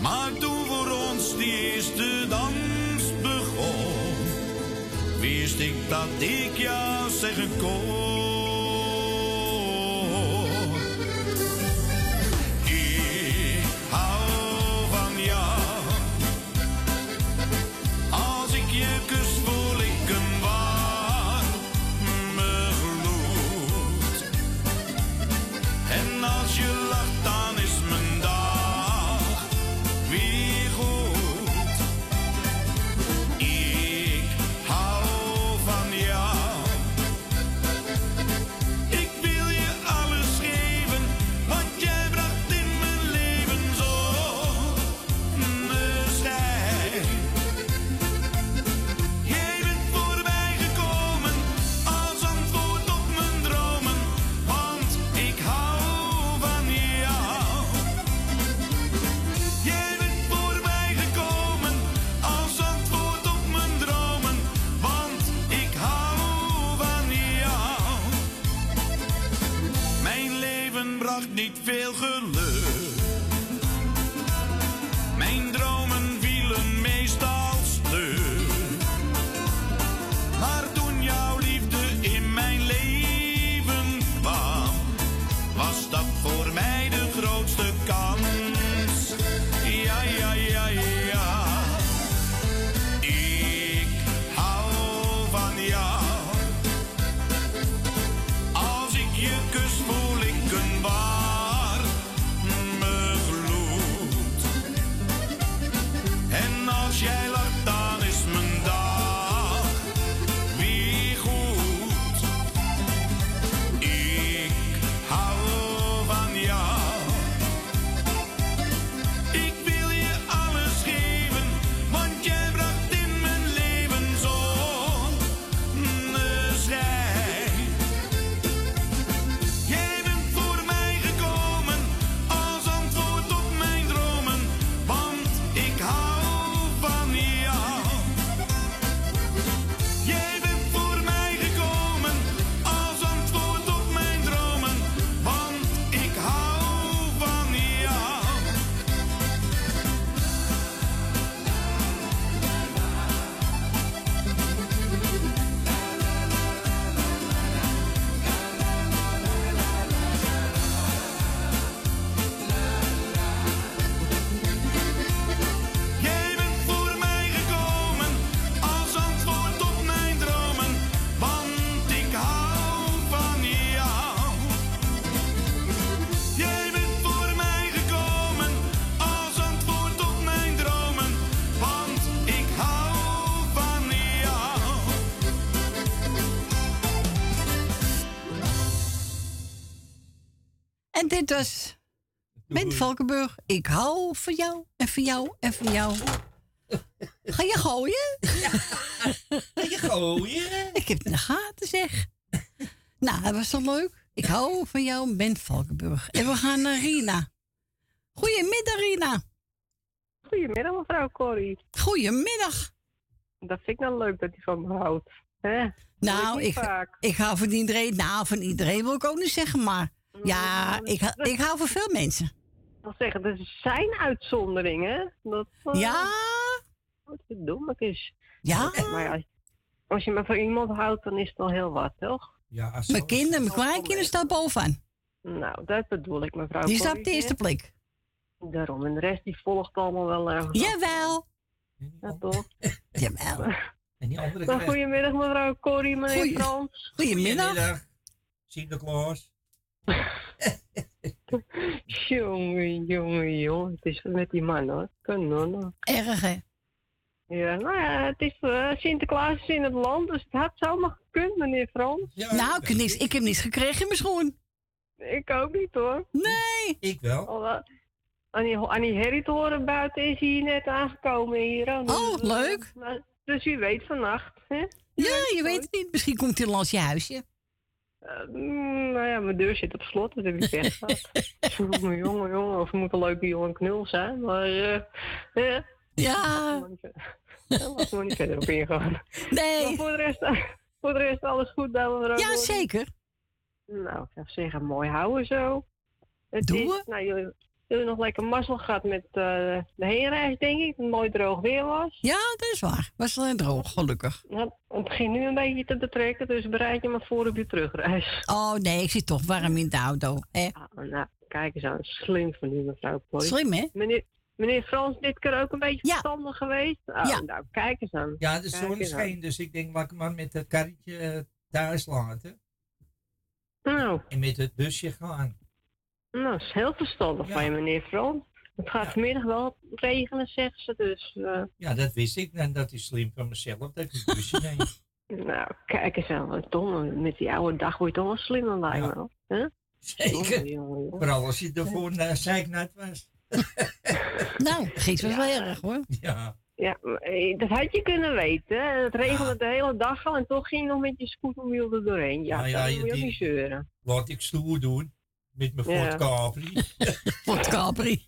Maar toen voor ons die eerste dans begon, wist ik dat ik jou zeggen kon. veel geluk. Dit was Ben Valkenburg. Ik hou van jou en van jou en van jou. Ga je gooien? Ga je gooien? Ik heb het in de gaten, zeg. Nou, dat was toch leuk? Ik hou van jou, Ben Valkenburg. En we gaan naar Rina. Goedemiddag, Rina. Goedemiddag, mevrouw Corrie. Goedemiddag. Dat vind ik nou leuk dat hij van me houdt. Hè? Nou, ik, ik hou van iedereen. Nou, van iedereen wil ik ook niet zeggen, maar... Ja, ik, ha- ik hou van veel mensen. wil zeggen, dat zijn uitzonderingen. Dat, eh, Ja? Wat verdomme is. Ja? Maar ja, als je maar van iemand houdt, dan is het al heel wat, toch? Ja, Mijn kinderen, mijn kleinkinderen staan bovenaan. Nou, dat bedoel ik, mevrouw Die staat op de eerste plek. Daarom, en de rest die volgt allemaal wel ergens. Jawel. Ja, toch? Jawel. En die andere Nou, goedemiddag, mevrouw Corrie, meneer Goeie- Frans. Goedemiddag. Sinterklaas. Jongen, jongen, jongen. Het is met die man, hoor. Kanon. Erg, hè? Ja, nou ja, het is eh, Sinterklaas is in het land, dus het had zomaar gekund, meneer Frans. nou, ik heb, niks, ik heb niks gekregen in mijn schoen. Ik ook niet, hoor. Nee. Ik wel. Al, aan die, aan die herrie horen buiten is hij net aangekomen hier. Dus, Oh, leuk. dus u weet vannacht, hè? Ja, je weet het niet. Misschien komt hij langs je huisje. Eh, mm, nou ja, mijn deur zit op slot, dat heb ik pech gehad. jongen, jongen, jongen. Of het moet een leuke jongen knul zijn, maar... eh eh, Ja. Daar laten we niet verder op ingaan. Nee. Maar voor de rest, voor de rest alles goed, dames en. Ja, zeker. Nou, ik zou zeggen, mooi houden zo. Het Doen is, we. Nou, jullie, jullie nog lekker mazzel gehad met eh, de heenreis, denk ik. Dat het mooi droog weer was. Ja, dat is waar. Was wel droog, gelukkig. Het begint nu een beetje te betrekken, dus bereid je maar voor op je terugreis. Oh nee, ik zit toch warm in de auto. Hè? Ah, nou, kijk eens aan. Slim van u, mevrouw Ploy. Slim, hè? Meneer, meneer Frans, dit keer ook een beetje verstandig geweest? Oh, Ja. Nou, kijk eens aan. Ja, de zon scheen, dus ik denk, laat ik hem maar met het karretje thuis laten. Nou. En met het busje gaan. Nou, dat is heel verstandig van je, meneer Frans. Het gaat vanmiddag wel regenen, zeggen ze, dus... eh, Ja, dat wist ik. En dat is slim van mezelf, dat ik het busje neem. Nou, kijk eens aan. wat dom. Met die oude dag word je toch wel slimmer, lijkt me wel. Hè? Zeker. Jongen, jongen, jongen. Vooral als je ervoor uh, zeiknat was. Nou, gisteren was wel erg, hoor. Ja. Ja, eh, dat had je kunnen weten. hè. Het regende de hele dag al en toch ging je nog met je scooterwiel er doorheen. Ja, Nou ja, dat moet je die- niet zeuren. Laat ik stoer doen. Met mijn Ja. Ford Capri. Ford Capri.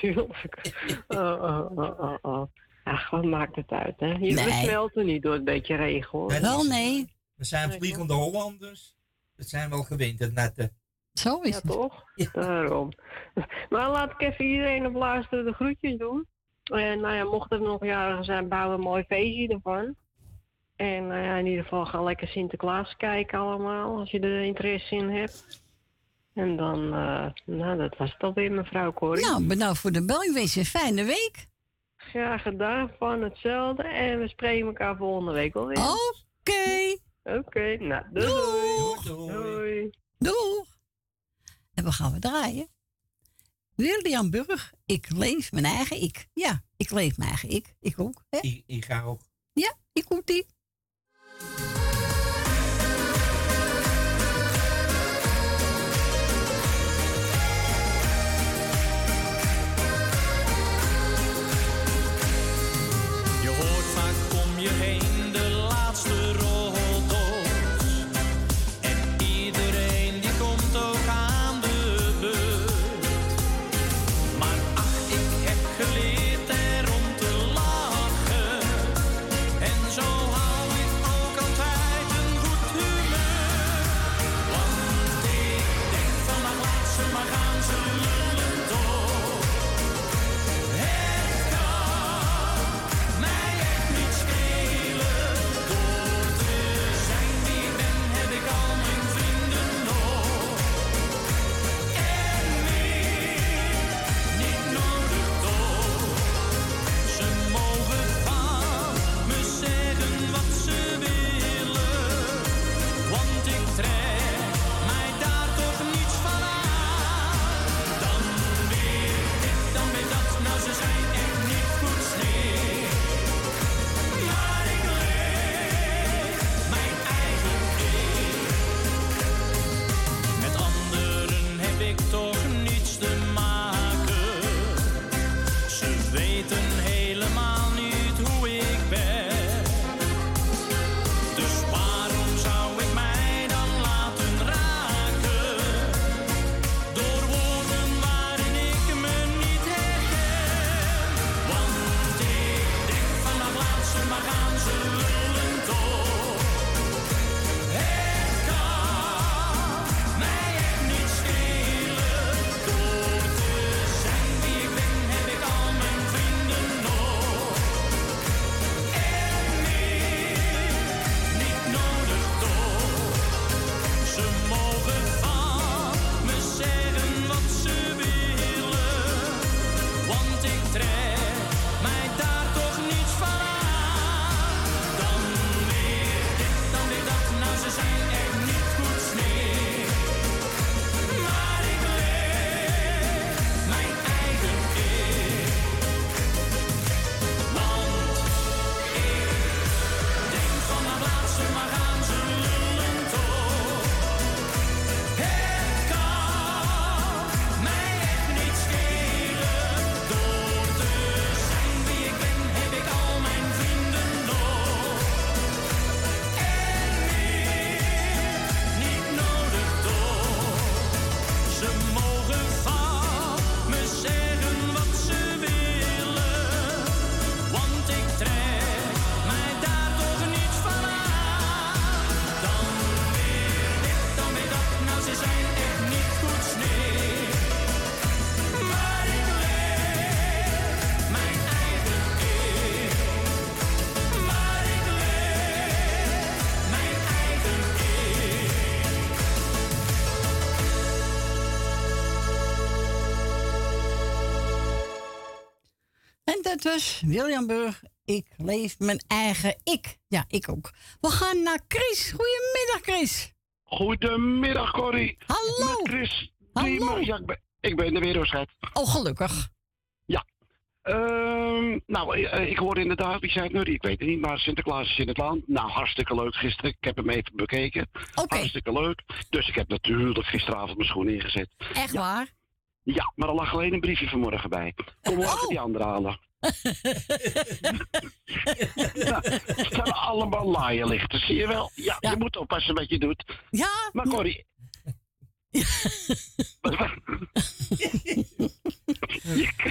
Tuurlijk. Oh, oh, oh, oh, oh. Ach, wat maakt het uit, hè? Je Nee. we smelten niet door een beetje regen, hoor. Wel, nee. We zijn vliegende Hollanders. Dat zijn wel gewend, het natte. Zo is ja, toch? Daarom. Maar laat ik even iedereen op luisteren de groetjes doen. En nou ja, mocht er nog jarigen zijn, bouwen we een mooi feestje ervan. En nou ja, in ieder geval gaan lekker Sinterklaas kijken allemaal, als je er interesse in hebt. En dan, eh, nou, dat was het alweer, mevrouw Corrie. Nou, bedankt voor de bel. Je een fijne week. Graag gedaan, van hetzelfde. En we spreken elkaar volgende week alweer. Oké. Oké, nou, doei. Doeg. Doei. Doeg. En we gaan we draaien. William Burg, ik leef mijn eigen ik. Ja, ik leef mijn eigen ik. Ik ook. Hè? Ik, ik ga ook. Ja, ik komt die. Je heen William Burg. Ik leef mijn eigen ik. Ja, ik ook. We gaan naar Chris. Goedemiddag, Chris. Goedemiddag, Corrie. Hallo. Met Chris. Ja, ik, ben, ik ben er weer, hoor, schat. Oh, gelukkig. Ja. Ehm, nou, eh, ik hoorde inderdaad, wie zei het nu? Ik weet het niet, maar Sinterklaas is in het land. Nou, hartstikke leuk gisteren. Ik heb hem even bekeken. Hartstikke leuk. Dus ik heb natuurlijk gisteravond mijn schoen ingezet. Echt waar? Ja, maar er lag alleen een briefje vanmorgen bij. Kom morgen Oh. die andere halen. Ja, het zijn allemaal laaienlichten, zie je wel? Ja, je moet oppassen wat je doet. Ja. Maar Corrie...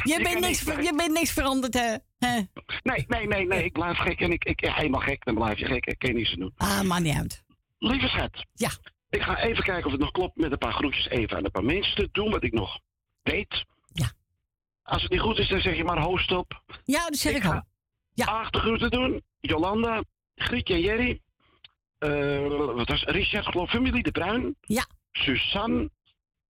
Je bent niks, ver- je bent niks veranderd, hè? hè? Nee, nee, nee, nee, ik blijf gek en ik, ik, helemaal gek, dan blijf je gek. Ik niets te doen. Ah, maakt niet uit. Lieve schat. Ja. Ik ga even kijken of het nog klopt met een paar groetjes even aan een paar mensen te doen wat ik nog weet. Als het niet goed is, dan zeg je maar host op. Ja, dat zeg ik, al. Ja. Acht groeten doen. Jolanda, Grietje en Jerry. Eh, wat was Richard, geloof familie De Bruin. Ja. Suzanne.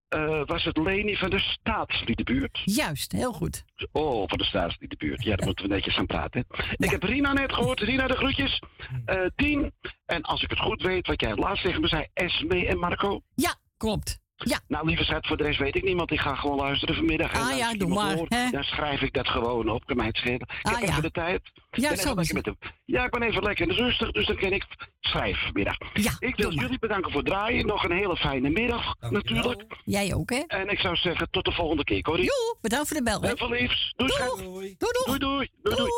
Eh, was het Leni van de Staatsliedenbuurt? Juist, heel goed. Oh, van de Staatsliedenbuurt. Ja, daar moeten we netjes aan praten. Ik heb Rina net gehoord. Rina, de groetjes. Eh Tien. En als ik het goed weet, wat jij laatst tegen me zei, Esme en Marco. Ja, klopt. Ja. Nou, lieve schat, voor de rest weet ik niet, want ik ga gewoon luisteren vanmiddag. En Ah, als ja, ik doe maar? Dan schrijf ik dat gewoon op, kan mij het schelen. Ik Ah, heb ja. even de tijd. Ja, Ik ben even zo is lekker met hem. Ja, ik ben even lekker rustig, dus dan kan ik schrijven vanmiddag. Ja, ik wil jullie bedanken voor het draaien. Nog een hele fijne middag, natuurlijk. Jij ook, hè? En ik zou zeggen, tot de volgende keer, Corrie. Joe, bedankt voor de bel, hè? Heel veel liefs. Doei. Doei, doei. Doei, doei. doei, doei.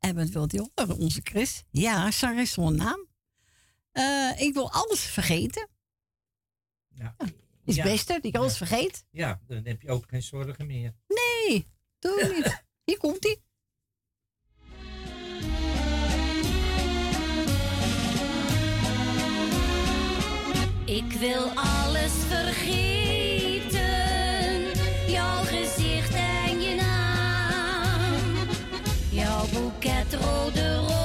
En wat wilt hij horen, onze Chris? Ja, zang is zo'n naam. Eh, ik wil alles vergeten. Ja. Is beste, dat ik alles vergeet. Ja, dan heb je ook geen zorgen meer. Nee, doe niet. Hier komt hij. Ik wil alles vergeten, jouw gezicht en je naam. Jouw boeket rode rozen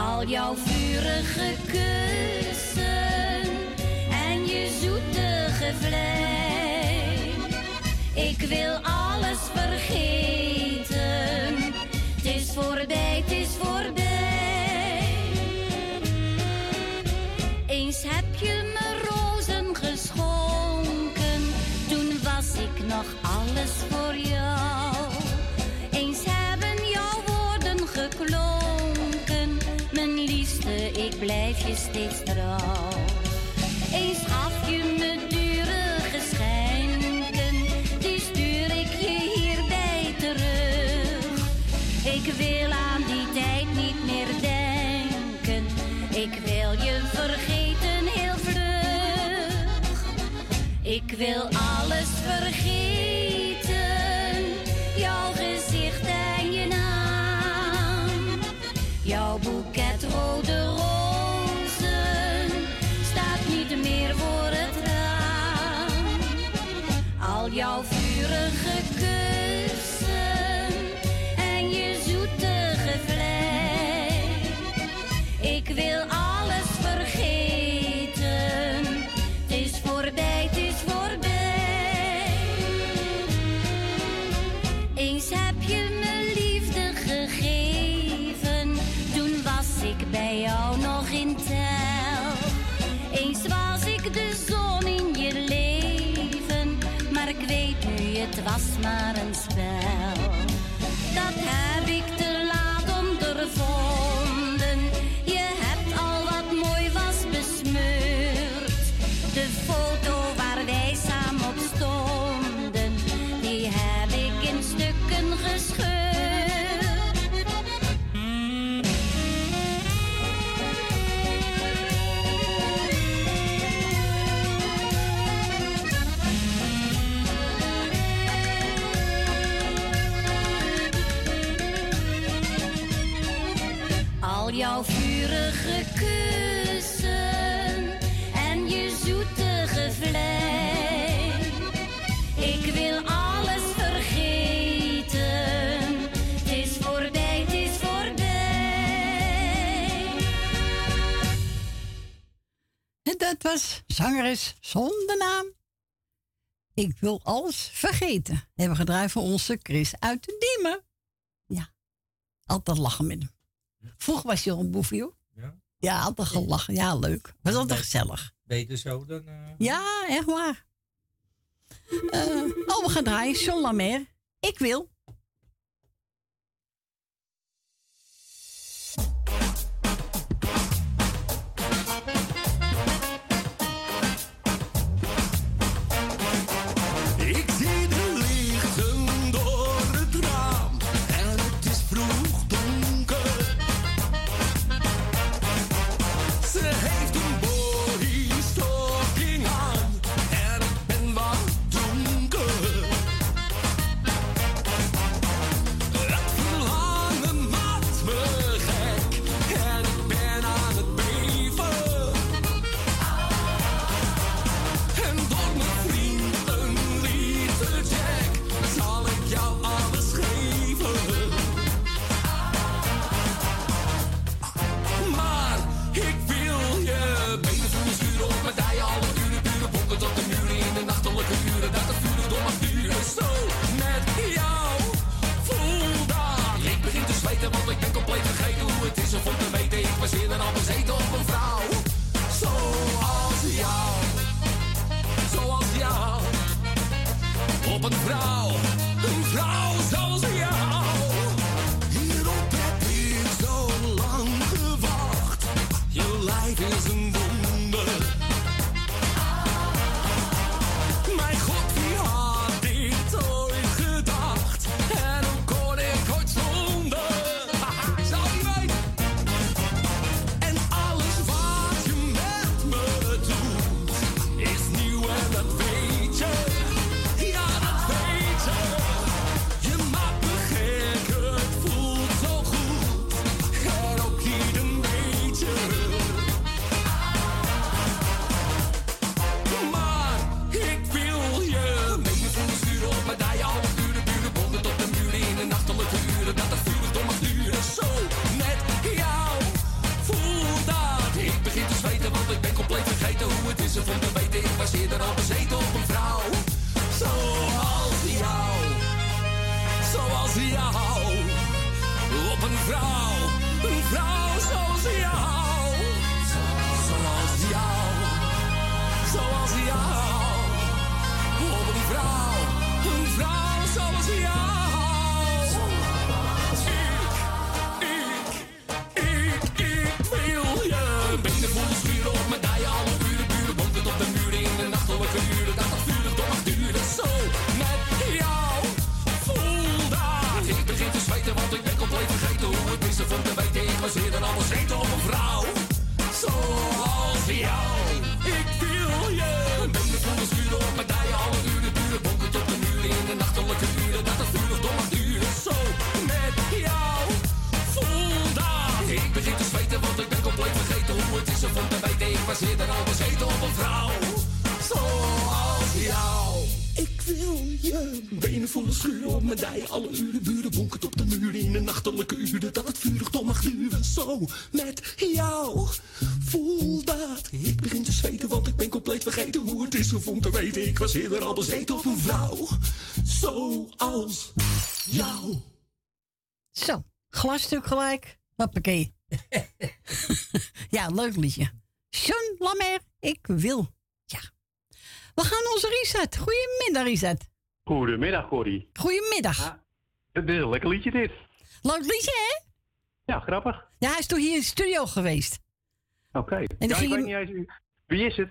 Al jouw vurige kussen en je zoetige vlees. Ik wil alles je steeds trouw. Eens gaf je me dure geschenken, die stuur ik je hierbij terug. Ik wil aan die tijd niet meer denken, ik wil je vergeten heel vlug. Ik wil alles vergeten, Jouw vurige kussen en je zoetige vlees. Ik wil alles vergeten. Het is voorbij, het is voorbij. En dat was zangeres zonder naam. Ik wil alles vergeten. Hebben gedraaid voor onze Chris uit de Diemen. Ja, altijd lachen met hem. Vroeger was al een boefje, hoor. Ja? Ja, altijd gelachen. Ja, leuk. Was altijd gezellig. Beter zo dan... eh, Ja, echt waar. Eh, oh, we gaan draaien. John Lamer. Ik wil. Zoals jou. Mijn. Alle uren buren bonken op de muren in de nachtelijke uren. Dat het vurig door mag duren. Zo met jou. Voel dat. Ik begin te zweten, want ik ben compleet vergeten hoe het is om te weten. Ik was eerder al bezeten op een vrouw. Zoals jou. Zo, glasstuk gelijk. Hoppakee. ja, leuk liedje. John Lamer, ik wil. Ja. We gaan onze Richard. Goedemiddag, Richard. Goedemiddag, Corrie. Goedemiddag. Dit is een lekker liedje, dit. Leuk liedje, hè? Ja, grappig. Ja, hij is toch hier in de studio geweest. Oké. dan Ja, ik ging weet je- niet eens... Wie is het?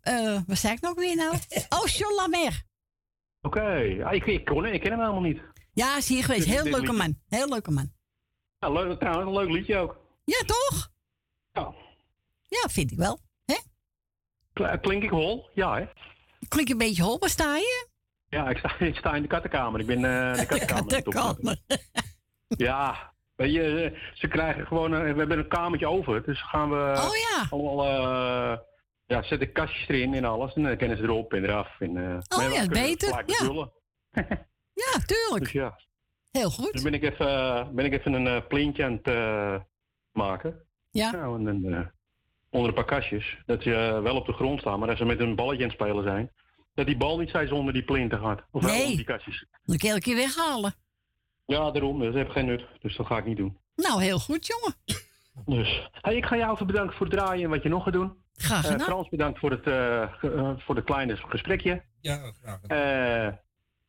Eh, wat zei ik nog weer nou? Oh, John Lamer. Oké. Ja, ik, ik, kon, ik ken hem helemaal niet. Ja, hij is hier geweest. Heel dit leuke liedje. man. Heel leuke man. Ja, leuk, trouwens, een leuk liedje ook. Ja, toch? Ja. Ja, vind ik wel. Hè? Kl- Klink ik hol? Ja, hè? Klink een beetje hol. Waar sta je? Ja, ik sta, ik sta in de kattenkamer. Ik ben eh de kattenkamer. het opzetten. Ja, weet je, eh, ze krijgen gewoon... een- we hebben een kamertje over, dus gaan we... Oh ja. Allemaal, eh, ja, zet ik kastjes erin en alles. En dan kennen ze erop en eraf. En, eh, Oh ja, beter, ja. Ja, tuurlijk. Dus ja. Heel goed. Dus ben ik even, eh, ben ik even een eh, plintje aan het eh, maken. Ja. Nou, en dan eh, onder een paar kastjes. Dat ze eh, wel op de grond staan, maar als ze met een balletje aan het spelen zijn, dat die bal niet zijn zonder die plinten gaat. Of Nee. die kastjes. Dan kan je elke keer weghalen. Ja, daarom. Dat heeft geen nut. Dus dat ga ik niet doen. Nou, heel goed, jongen. Dus. Hey, ik ga jou even bedanken voor het draaien en wat je nog gaat doen. Graag Eh, gedaan. Frans, bedankt voor het, eh, eh, voor het kleine gesprekje. Ja, graag. Eh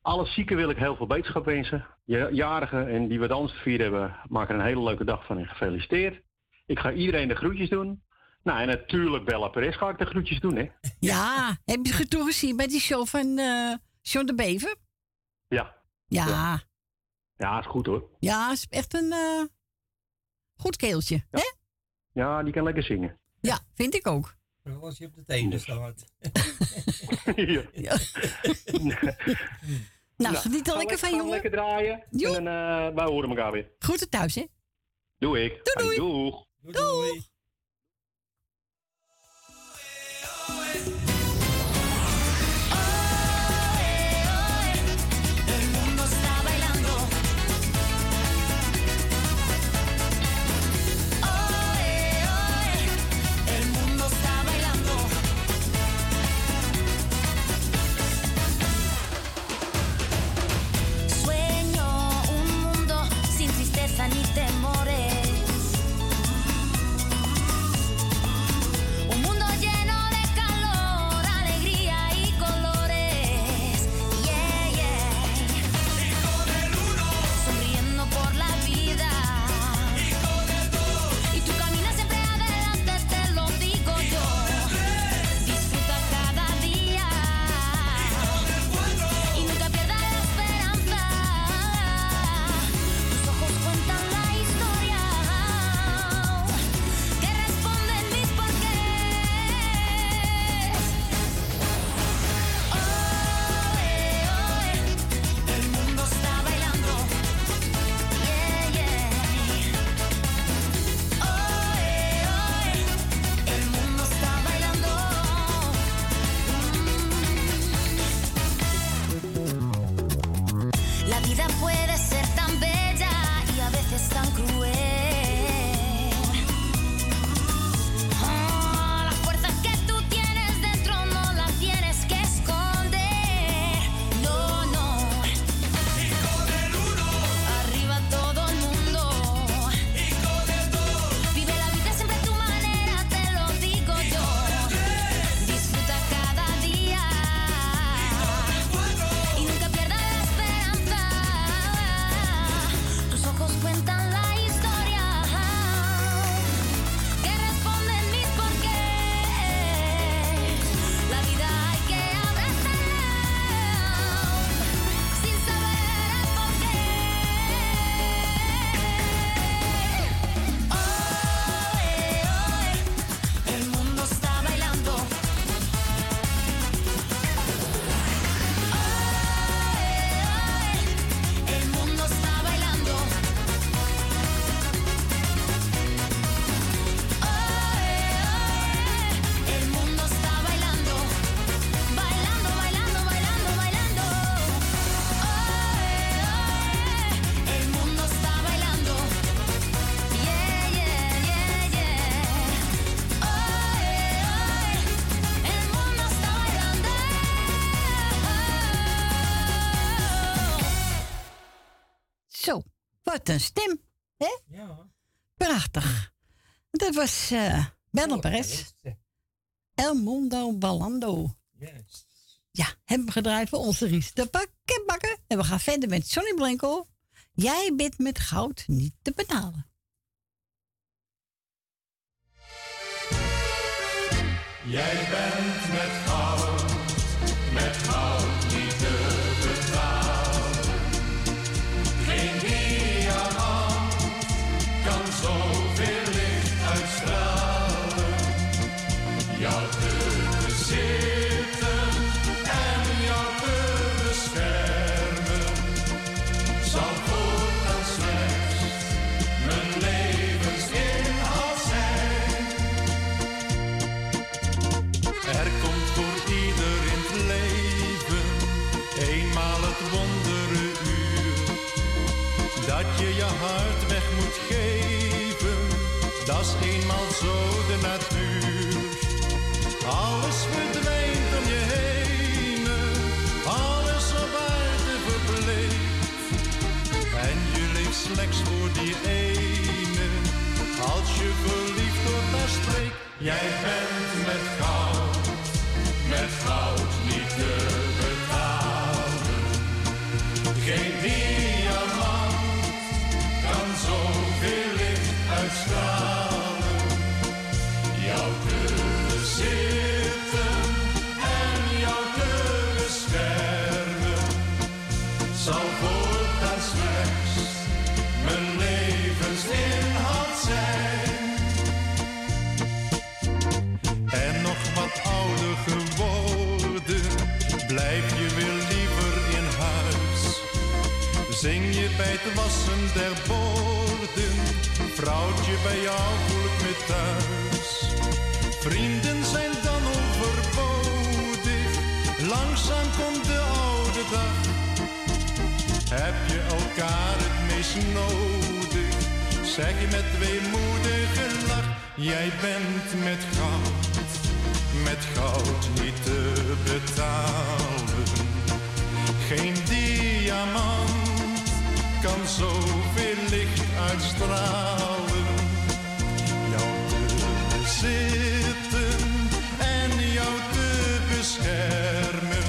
alle zieken wil ik heel veel beterschap wensen. Ja- Jarigen en die wat anders te vieren hebben, maken er een hele leuke dag van en gefeliciteerd. Ik ga iedereen de groetjes doen. Nou, en natuurlijk Bella Perez ga ik de groetjes doen, hè? Ja, heb je het toen gezien bij die show van eh John de Bever? Ja. Ja, ja, Ja, is goed hoor. is echt een eh, goed keeltje. Hè? Ja, die kan lekker zingen. Ja, vind ik ook. Vooral als je op de tenen staat. ja. Nou, geniet er ga lekker van, gaan jongen. lekker draaien. En dan, eh, wij horen elkaar weer. Groeten thuis, hè? Doe ik. Doei, doeg. Doei. El een stem, hè? Ja. Prachtig. Dat was eh Bella Perez. El Mundo Ballando. Yes. Ja, hebben we gedraaid voor onze Ries de pakketbakker. En we gaan verder met Sonny Blanco. Jij bent met goud niet te betalen. Jij bent met jij bent het wassen der borden, vrouwtje bij jou voel ik me thuis. Vrienden zijn dan overbodig, langzaam komt de oude dag. Heb je elkaar het meest nodig, zeg je met weemoedige lach. Jij bent met goud, met goud niet te betalen. Geen diamant kan zoveel licht uitstralen. Jou te bezitten en jou te beschermen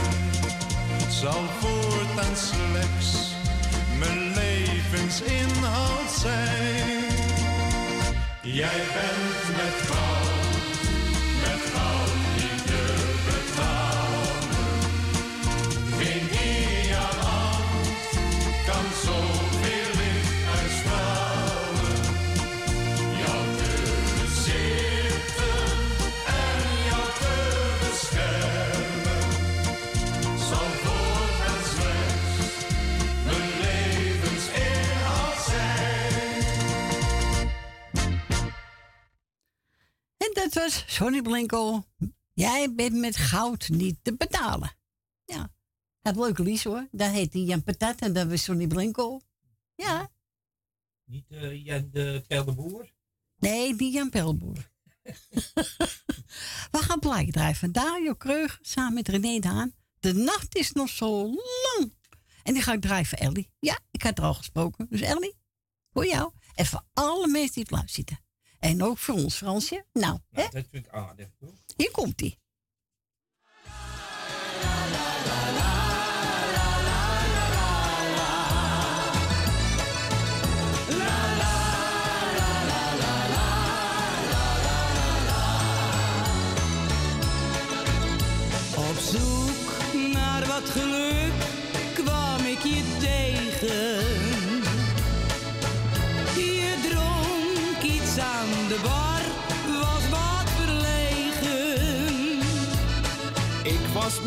zal voortaan slechts mijn levensinhoud zijn. Jij bent met goud, met goud dat was Sonny Blinko. Jij bent met goud niet te betalen. Ja, het leuke lies hoor. Dat heet die Jan Patat en dat was Sonny Blinko. Ja. Niet eh Jan de Peldenboer? Nee, die Jan Pelboer. We gaan plaatje draaien van Dario Kreug samen met René Daan. De nacht is nog zo lang. En die ga ik draaien voor Ellie. Ja, ik had er al gesproken. Dus Ellie, voor jou. En voor alle mensen die het zitten. En ook voor ons, Fransje. Nou, hè? Dat vind ik aardig, hier komt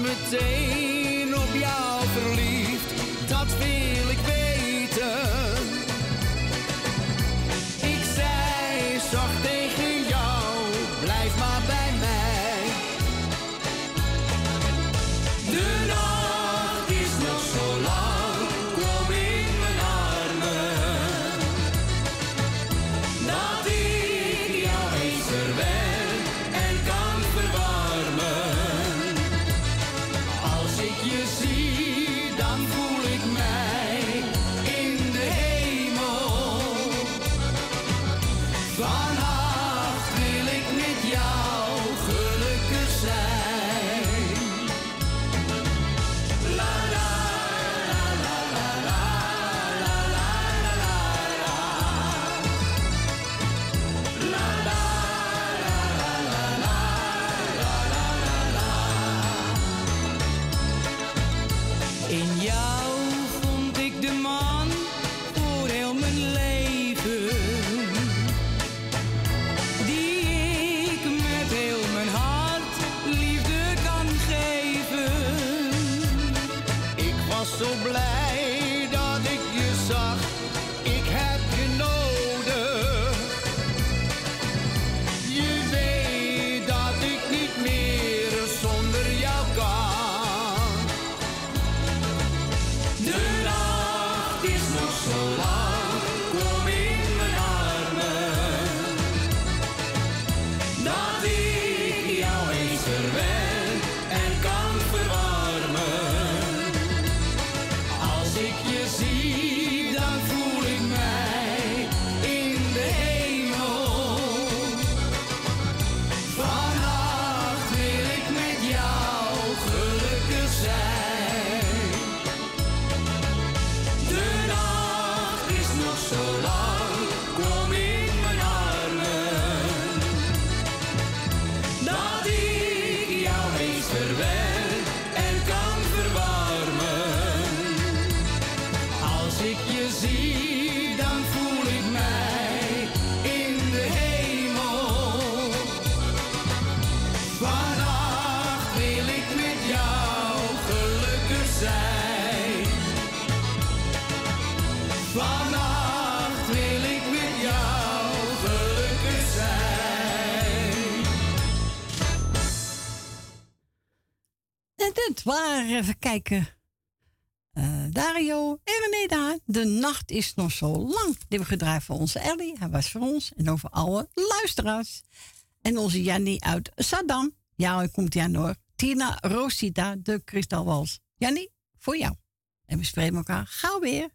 Ik was kijken. Eh, Dario en daar. De nacht is nog zo lang. Hebben we gedraaid voor onze Ellie. Hij was voor ons en over alle luisteraars. En onze Jannie uit Saddam. Ja, hij komt ja hoor. Tina Rosita, de kristalwals. Jannie, voor jou. En we spreken elkaar gauw weer.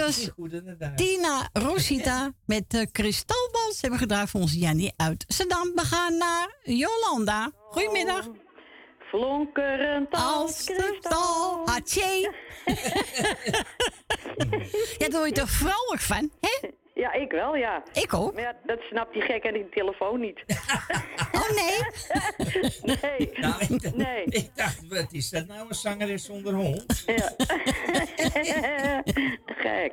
Was. Tina Rosita met de kristalbal. Ze hebben gedraaid voor onze Jannie uit Zedam. We gaan naar Jolanda. Goedemiddag. Flonkerend als kristal. Hatsje. ja, daar word je toch vrolijk van, hè? Ja, ik wel, ja. Ik ook. Maar ja, dat snapt die gek aan die telefoon niet. oh, nee? nee. Nou, ik, nee. ik dacht, wat is dat nou, een zangeres zonder hond? Ja. gek.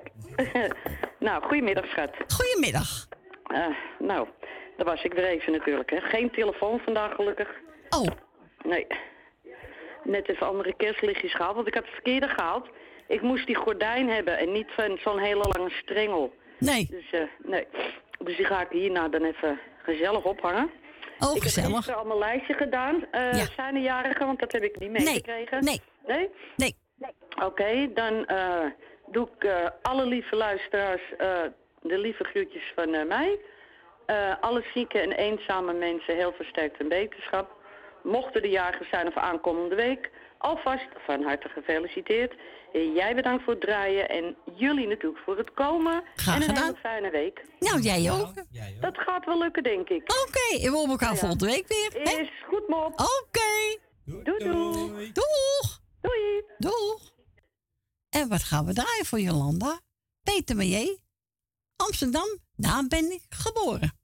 nou, goedemiddag, schat. Goedemiddag. Eh, nou, daar was ik weer even natuurlijk. Hè. Geen telefoon vandaag gelukkig. Oh. Nee. Net even andere kerstlichtjes gehaald, want ik had het verkeerde gehaald. Ik moest die gordijn hebben en niet van zo'n hele lange strengel. Nee. Dus, eh, nee. dus die ga ik hierna dan even gezellig ophangen. Oh, ik gezellig. heb gisteren al mijn lijstje gedaan. Eh Ja. Zijn er jarigen, want dat heb ik niet meegekregen. Nee. Nee? Nee. Oké, dan eh, doe ik alle lieve luisteraars de lieve groetjes van mij. Alle zieke en eenzame mensen heel versterkt en beterschap. Mochten de jagers zijn of aankomende week, alvast van harte gefeliciteerd. Eh, jij bedankt voor het draaien en jullie natuurlijk voor het komen. Graag en een gedaan. hele fijne week. Nou, jij ook. Dat gaat wel lukken, denk ik. Oké, en we horen elkaar Ja. volgende week weer. hè? Is goed, Mop. Oké. Doei, doei. Doeg. Doei. Doeg. En wat gaan we draaien voor Jolanda? Peter Meijer. Amsterdam, daar ben ik geboren.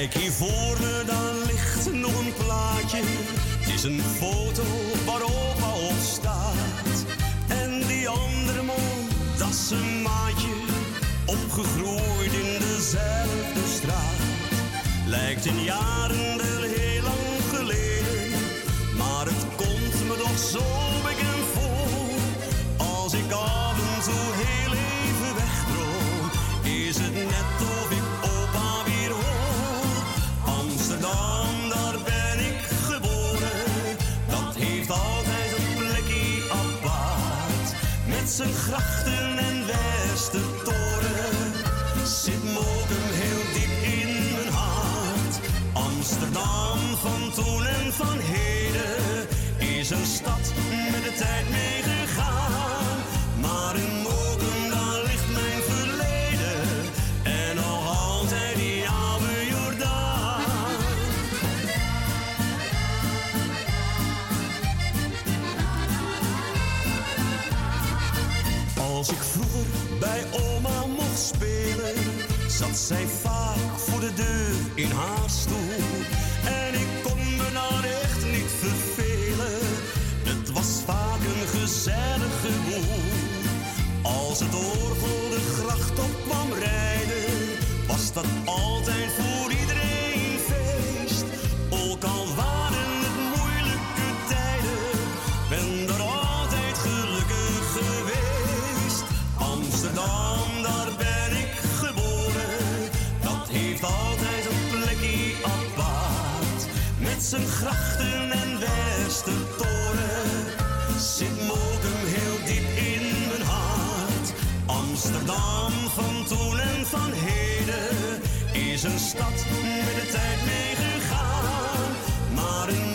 Kijk hier voor me, daar ligt nog een plaatje. Het is een foto waar opa op staat. En die andere man, dat is een maatje. Opgegroeid in dezelfde straat. Lijkt in jaren zijn grachten en Westertoren. Zit Mokum heel diep in mijn hart. Amsterdam van toen en van heden. Is een stad met de tijd meegegaan. Zij vaak voor de deur in haar zijn grachten en Westertoren, zit Mokum heel diep in mijn hart. Amsterdam van toen en van heden is een stad met de tijd meegegaan. Maar in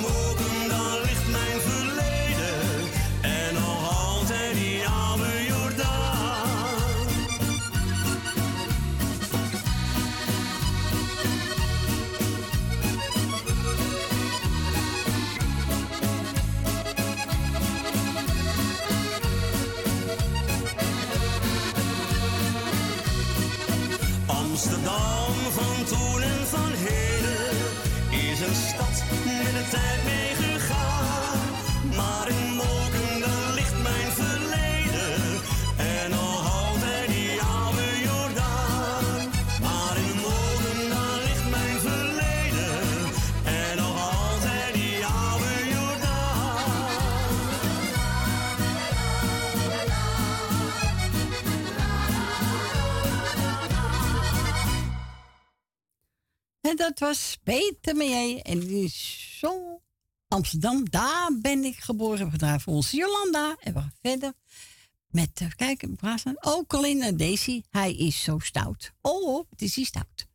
En dat was Peter Meijer. En die is zo Amsterdam, daar ben ik geboren. We gedraaid voor ons Jolanda. En we gaan verder met, uh, kijk? Ook alleen naar Daisy. Hij is zo stout. Oh, het is hij stout.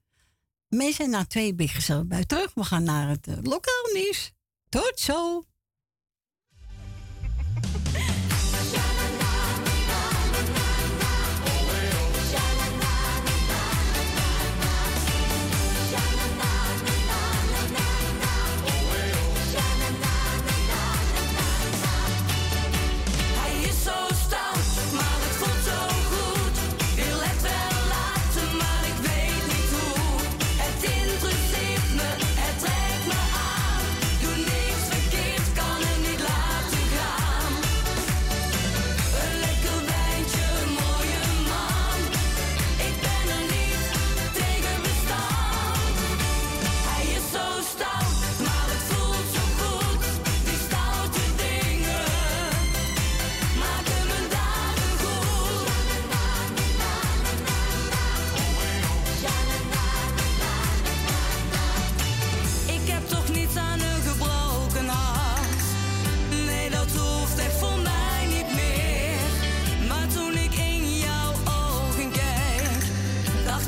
Mensen, na twee ben gezellig bij terug. We gaan naar het uh, lokaal nieuws. Tot zo.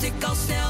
wist ik al snel.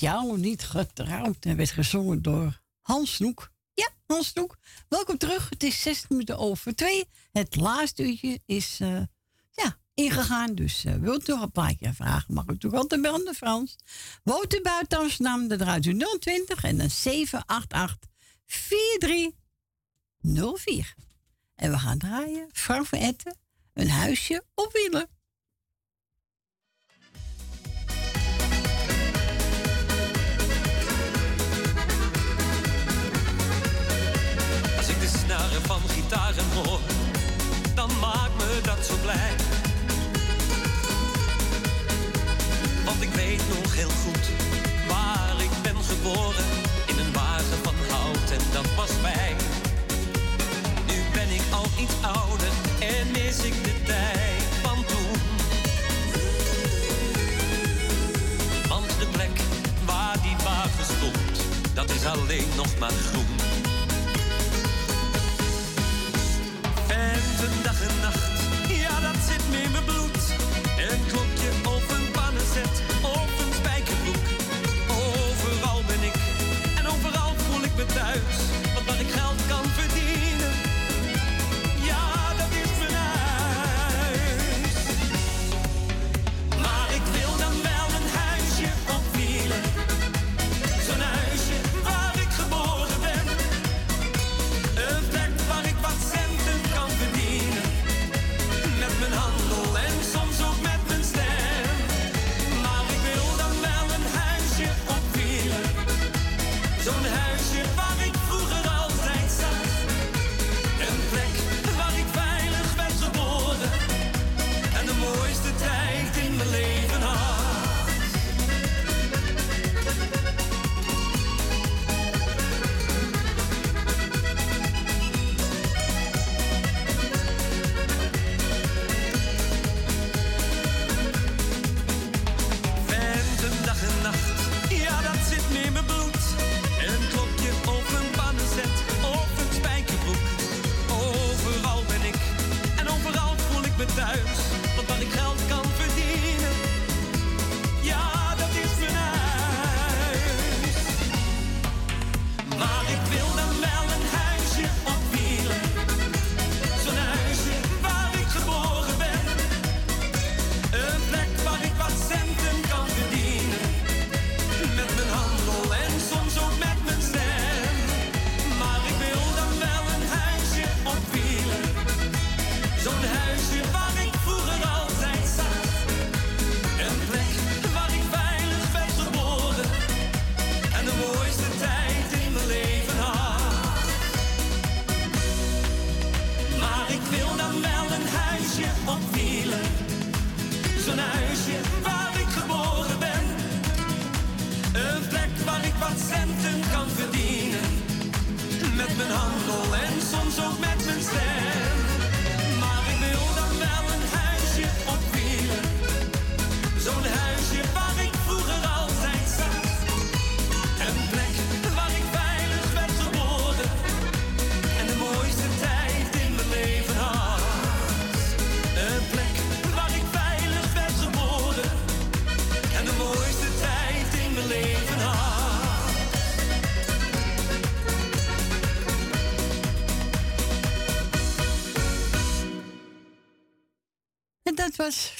Jou niet getrouwd. En werd gezongen door Hans Snoek. Ja, Hans Doek. Welkom terug. Het is zes minuten over twee. Het laatste uurtje is eh, ja, ingegaan. Dus eh, wilt u nog een plaatje vragen, mag u toch altijd de Frans. Woont u buiten Amsterdam, dan draait u 020 en dan 788 4304. En we gaan draaien. Frank van Etten, een huisje op wielen. Hoor, dan maakt me dat zo blij. Want ik weet nog heel goed waar ik ben geboren. In een wagen van hout en dat was fijn. Nu ben ik al iets ouder en mis ik de tijd van toen. Want de plek waar die wagen stond, dat is alleen nog maar groen. En de dag en nacht, ja dat zit me in mijn bloed.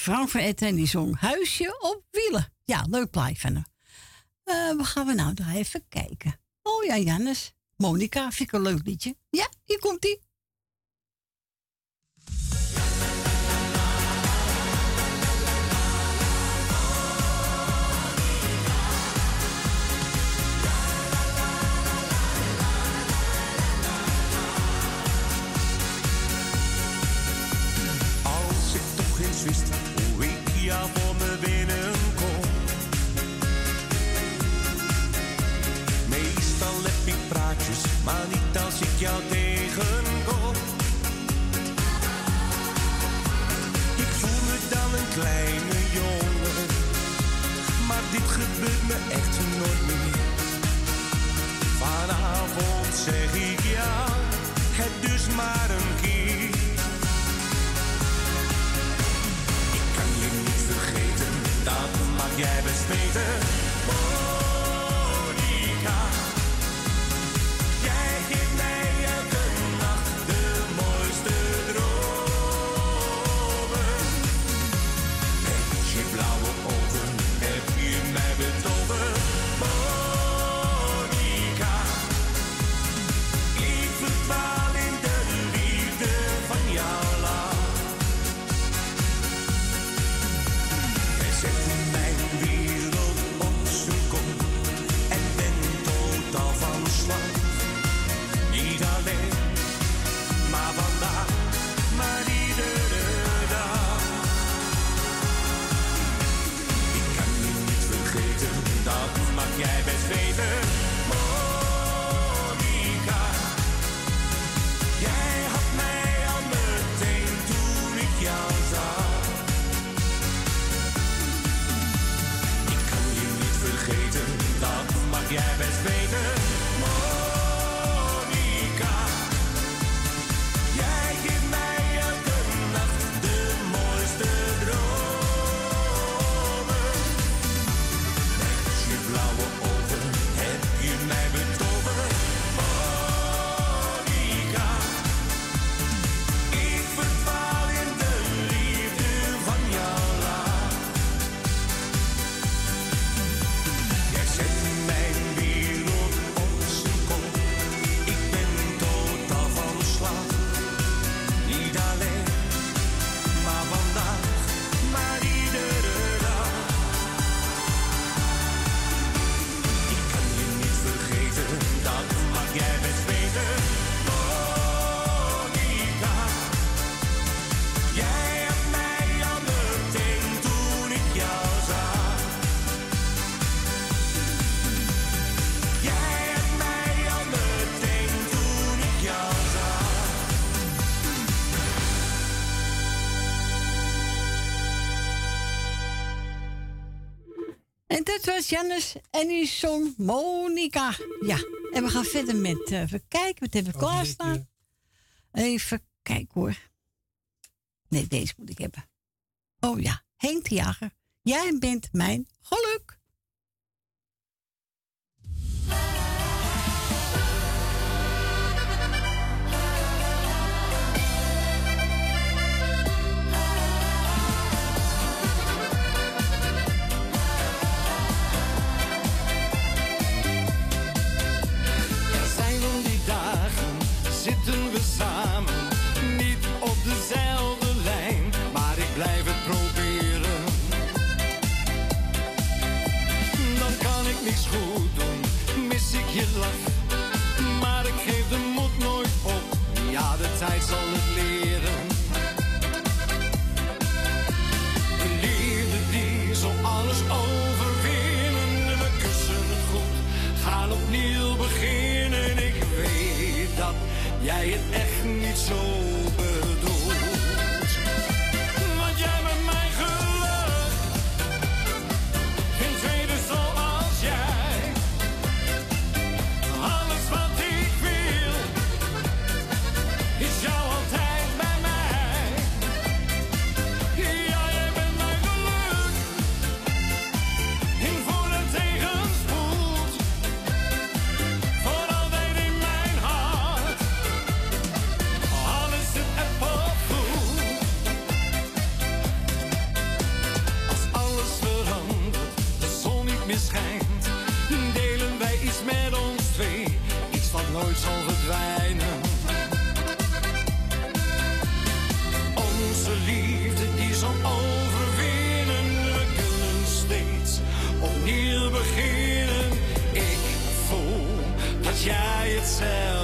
Frank van Etten en die zong Huisje op wielen. Ja, leuk plaatje van hem. Eh, wat gaan we nou daar even kijken? Oh ja, Jannes. Monica, vind ik een leuk liedje. Ja, hier komt ie. Als ik toch eens wist zeg ik ja, het dus maar een keer. Ik kan je niet vergeten, dat mag jij best Janus en die zong Monika. Ja, en we gaan verder met uh, even kijken. Wat hebben we klaarstaan? Even kijken hoor. Nee, deze moet ik hebben. Oh ja, Henk Jager. Jij bent mijn you lost myself.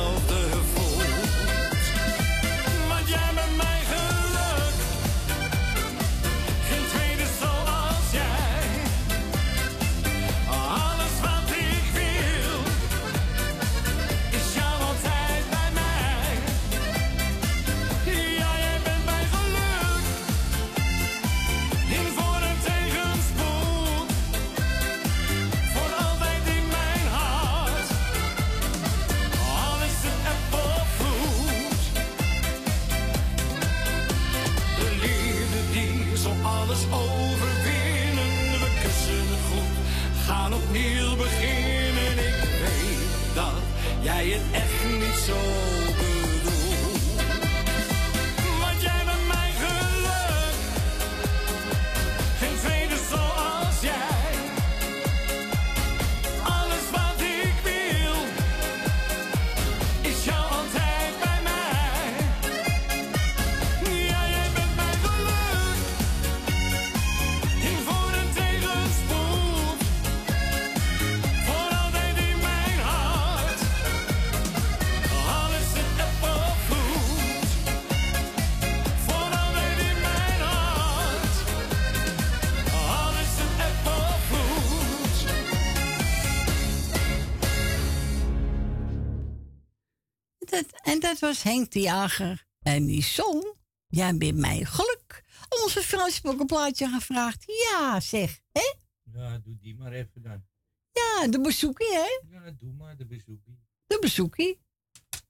was Henk de Jager. En die zong, jij bent mijn geluk. Onze Frans plaatje gevraagd. Ja, zeg. Hè? Ja, doe die maar even dan. Ja, de bezoekie, hè? Ja, doe maar de bezoekie. De bezoekie.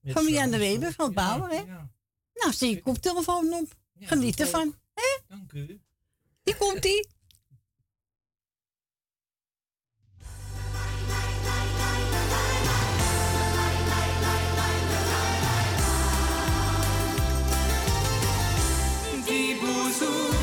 Met van Jan de Weber, van Bauer, hè? Nou, zie je koptelefoon op. Geniet ervan, hè? Dank u. Die komt-ie. azul.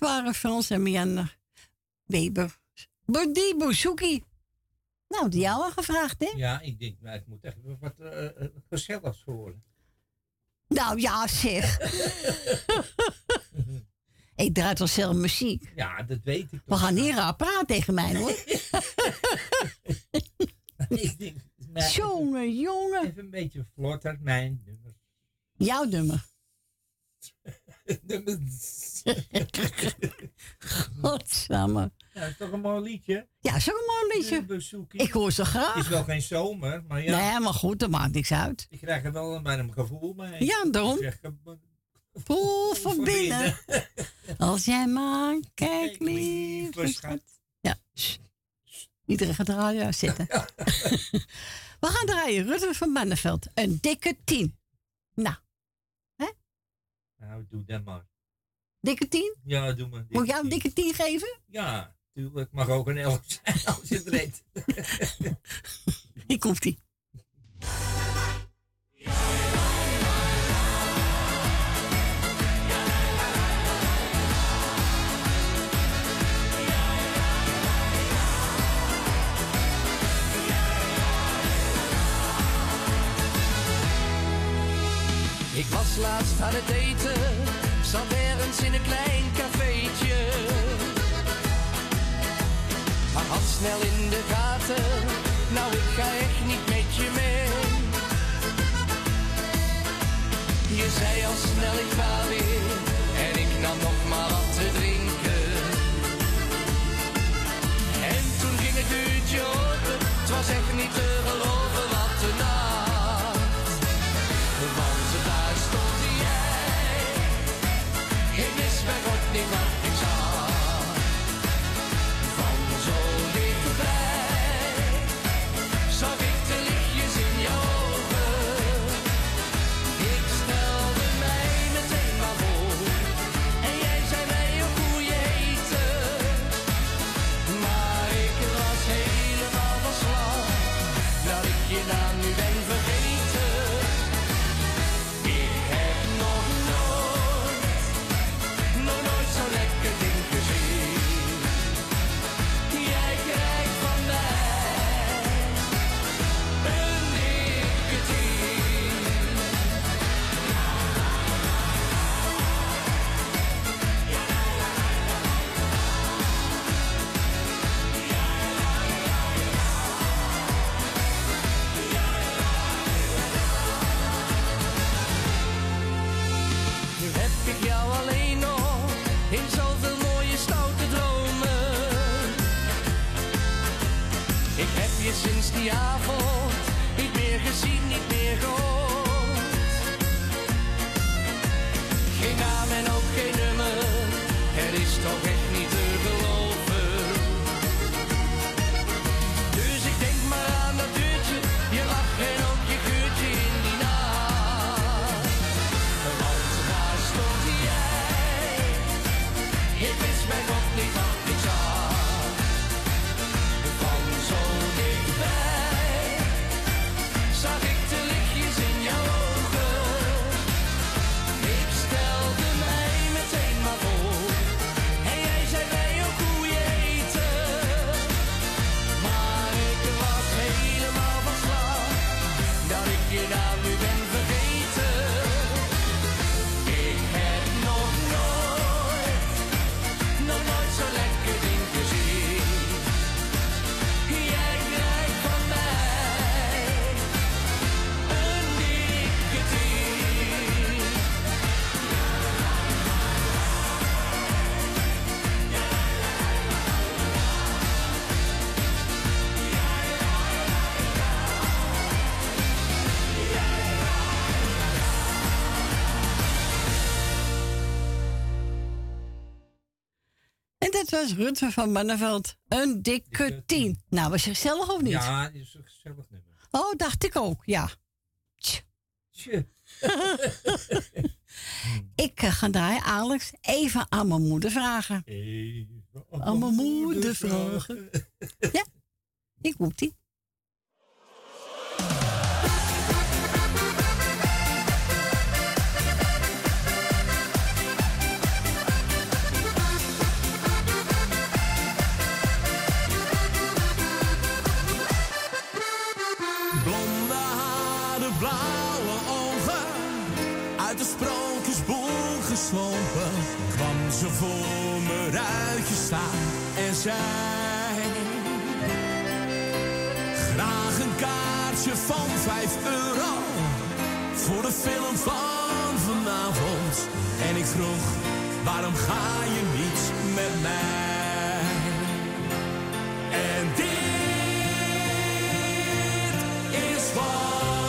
Waren Frans en Mianne Weber. Body Bouzouki. Nou, die jou al gevraagd, hè? Ja, ik denk, maar het moet echt wat eh, gezelligs worden. Nou ja, zeg. ik draai toch zelf muziek. Ja, dat weet ik We gaan hier raar praten tegen mij, hoor. ik denk, maar jongen, jongen. Even een beetje vlotter, mijn nummer. Jouw nummer. nummer. Godsamme. Ja, dat is toch een mooi liedje? Ja, is ook een mooi liedje. Ik hoor ze Het graag. is wel geen zomer, maar ja. Nee, maar goed, dat maakt niks uit. Ik krijg er wel een bij een gevoel mee. Ja, daarom. Eh, Voel van binnen. Als jij maar kijkt, lieve lieve schat. Ja. Iedereen gaat radio zitten. We gaan draaien. Rutte van Manneveld. Een dikke tien. Nou, Nou, doe dat maar. Dikke tien? Ja, doe maar. Moet ik jou een dikke tien geven? Ja, tuurlijk. Mag ook een elf zijn als je het redt. Hier komt ie. Ik was laatst aan het eten, zat ergens in een klein cafeetje. Maar had snel in de gaten, nou ik ga echt niet met je mee. Je zei al snel ik ga weer, en ik nam nog maar wat te drinken. En toen ging het uurtje open, het was echt niet te geloven niet meer gezien, niet meer gehoord. Was Rutte van Manneveld. Een dikke tien. Nou, was je gezellig of niet? Ja, is een gezellig nummer. Oh, dacht ik ook, ja. Tj. Tje. Ik eh, ga draaien, Alex, even aan mijn moeder vragen. Aan mijn moeder vragen. Ja, ik moet die. en zij Graag een kaartje van 5 euro voor de film van vanavond. En ik vroeg, waarom ga je niet met mij? En dit is wat...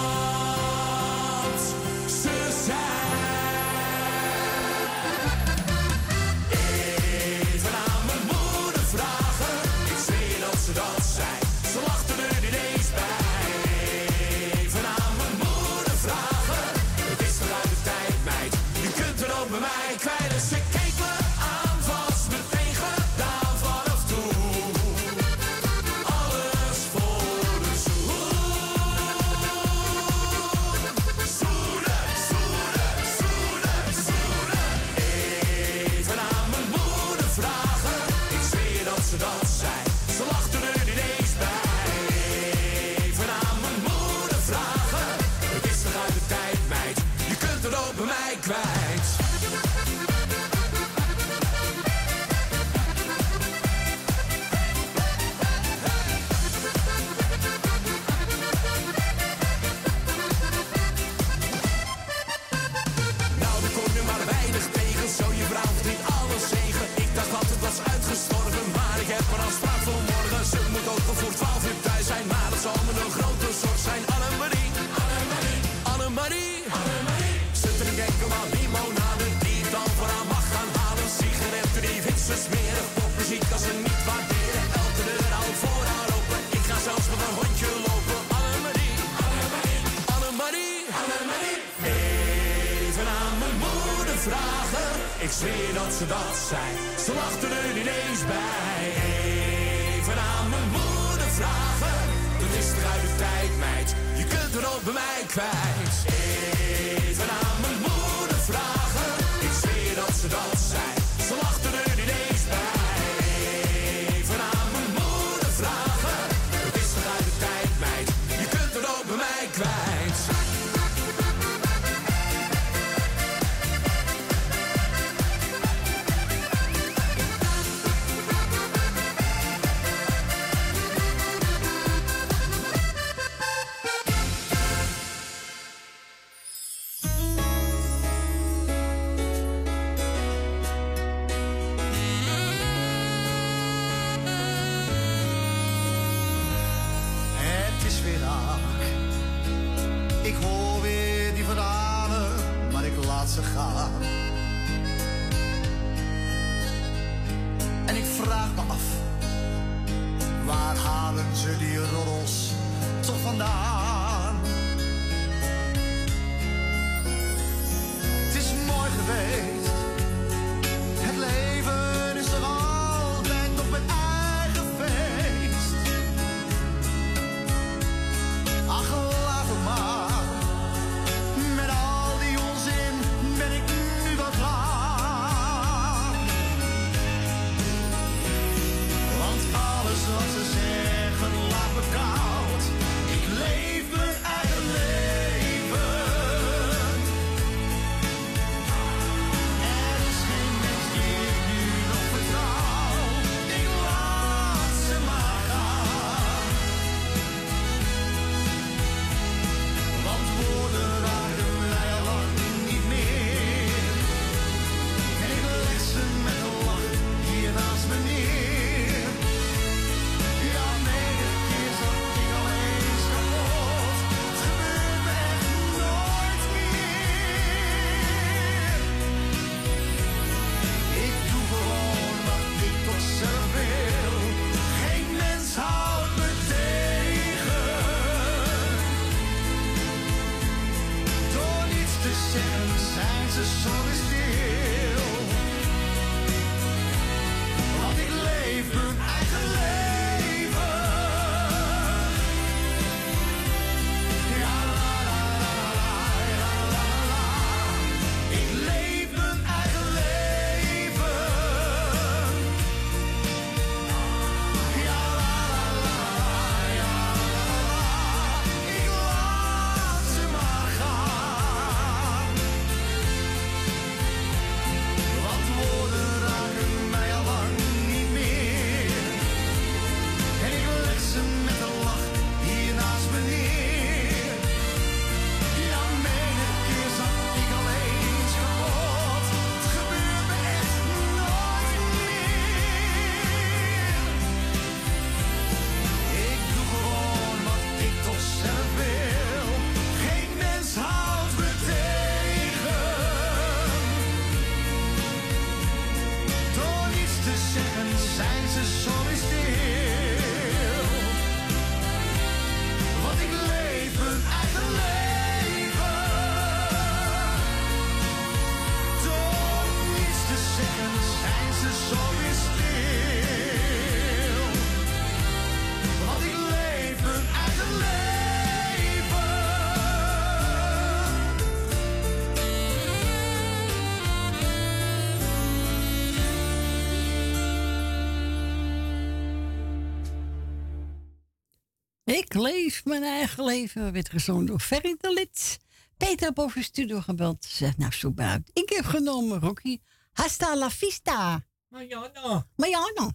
Mijn eigen leven werd gezongen door Ferry de Lid. Peter boven studio gebeld. Zegt, nou zo maar. Ik heb genomen, Rocky. Hasta la vista. Mariano. Mariano.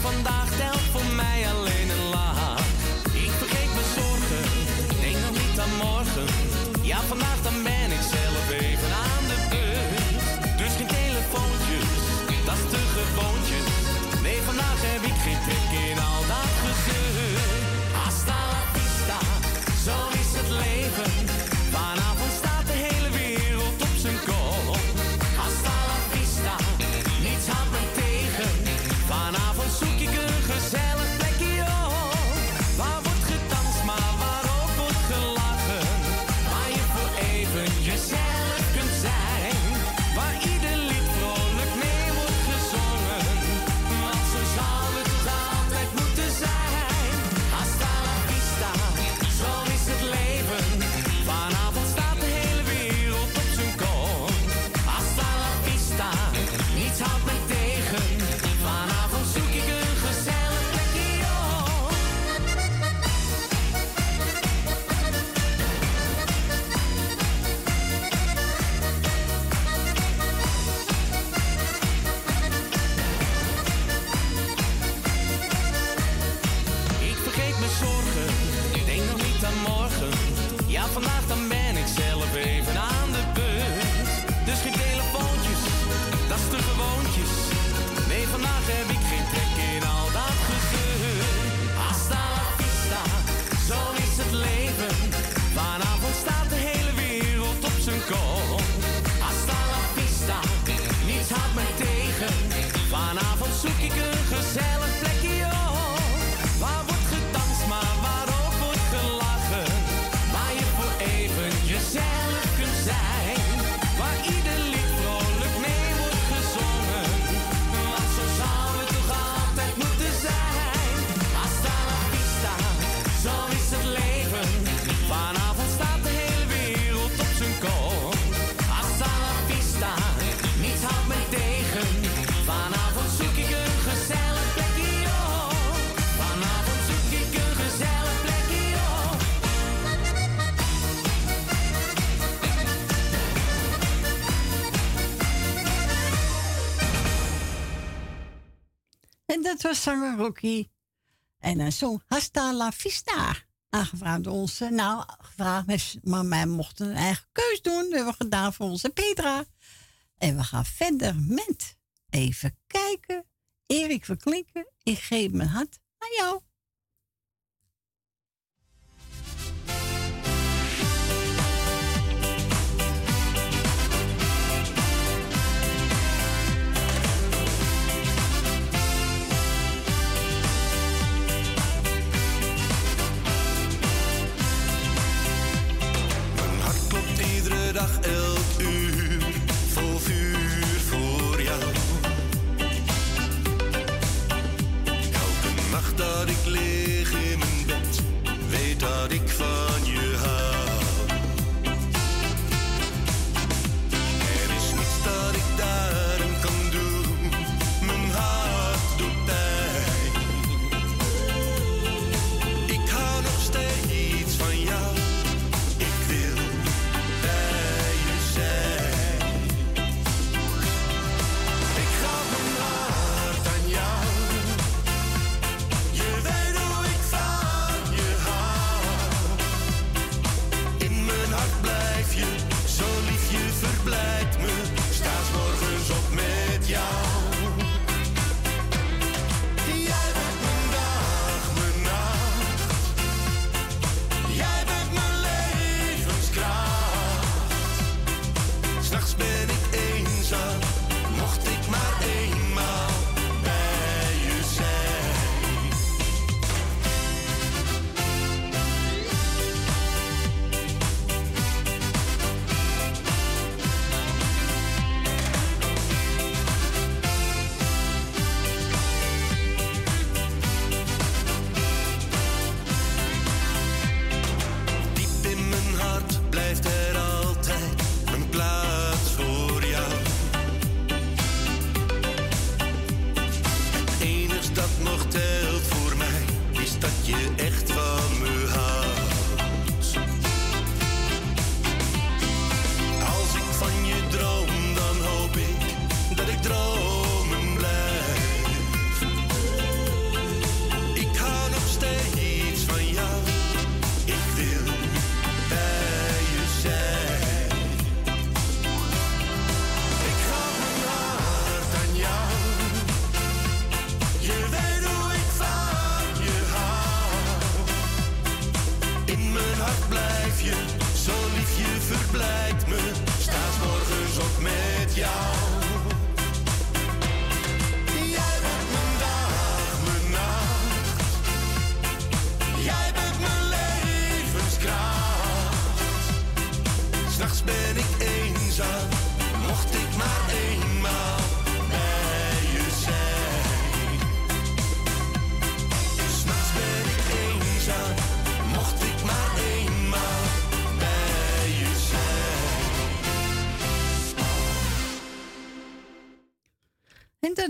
vandaag telt voor mij alleen een laag. Ik vergeet mijn zorgen, denk nog niet aan morgen. Ja, vandaag dan ben ik zo. Het was zanger Rocky. En dan zo Hasta la Vista. Aangevraagd door ons. Nou, gevraagd, maar wij mochten een eigen keus doen. Dat hebben we gedaan voor onze Petra. En we gaan verder met even kijken. Erik Verklinken, ik geef mijn hand aan jou. dag elke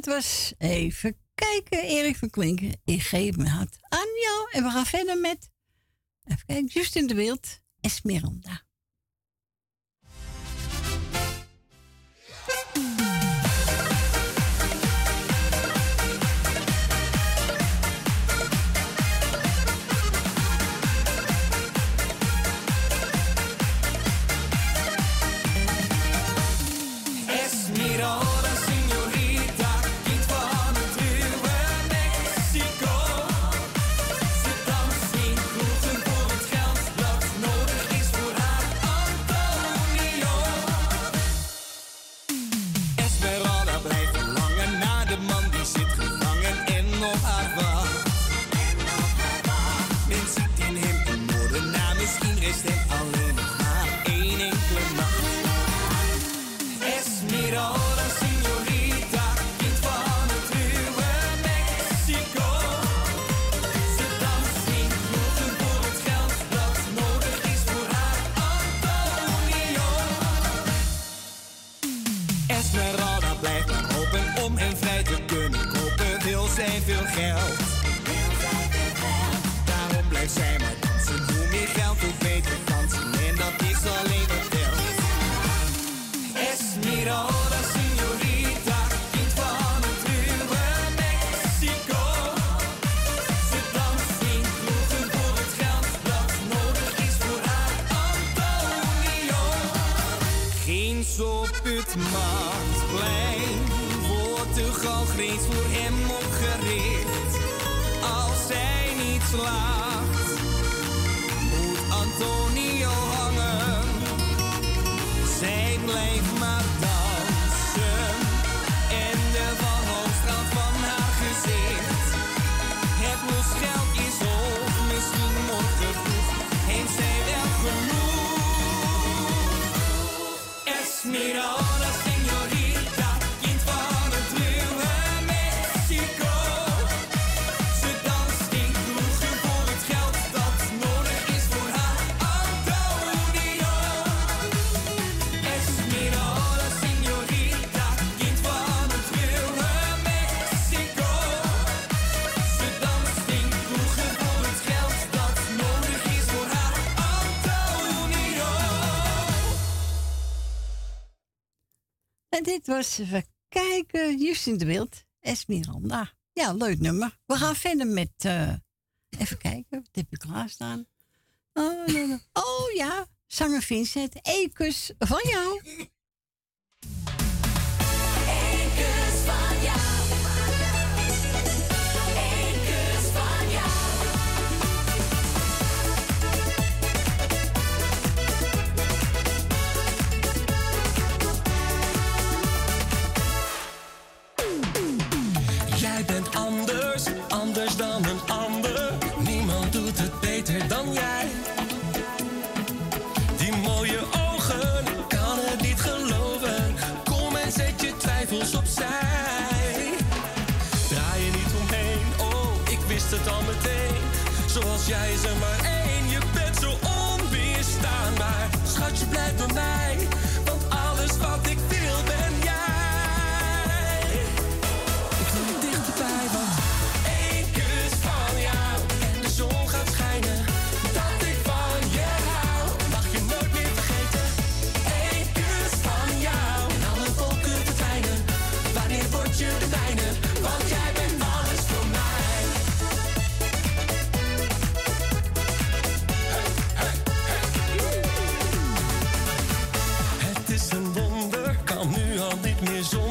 dat was even kijken. Erik van Klinken. Ik geef mijn hart aan jou. En we gaan verder met. Even kijken. Justin de Wild. Esmeralda, geld. Daarom blijft zij maar dansen, hoe meer geld, hoe beter dansen, en dat is alleen wat telt. Esmeralda, señorita, kind van het ruwe Mexico. Ze danst in kroegen voor het geld dat nodig is voor haar Antonio. Geen Soputmaatplein wordt de galgreens voor hem slaagt, moet Antonio dit was even kijken. Justin de Wild. Esmeralda. Ja, leuk nummer. We gaan verder met. eh, even kijken. Wat heb ik klaarstaan? Oh, oh ja. Zanger Vincent. Eén kus van jou. Dan een ander. Niemand doet het beter dan jij. Die mooie ogen, kan het niet geloven. Kom en zet je twijfels opzij. Draai je niet omheen, oh, ik wist het al meteen. Zoals jij er maar Is all.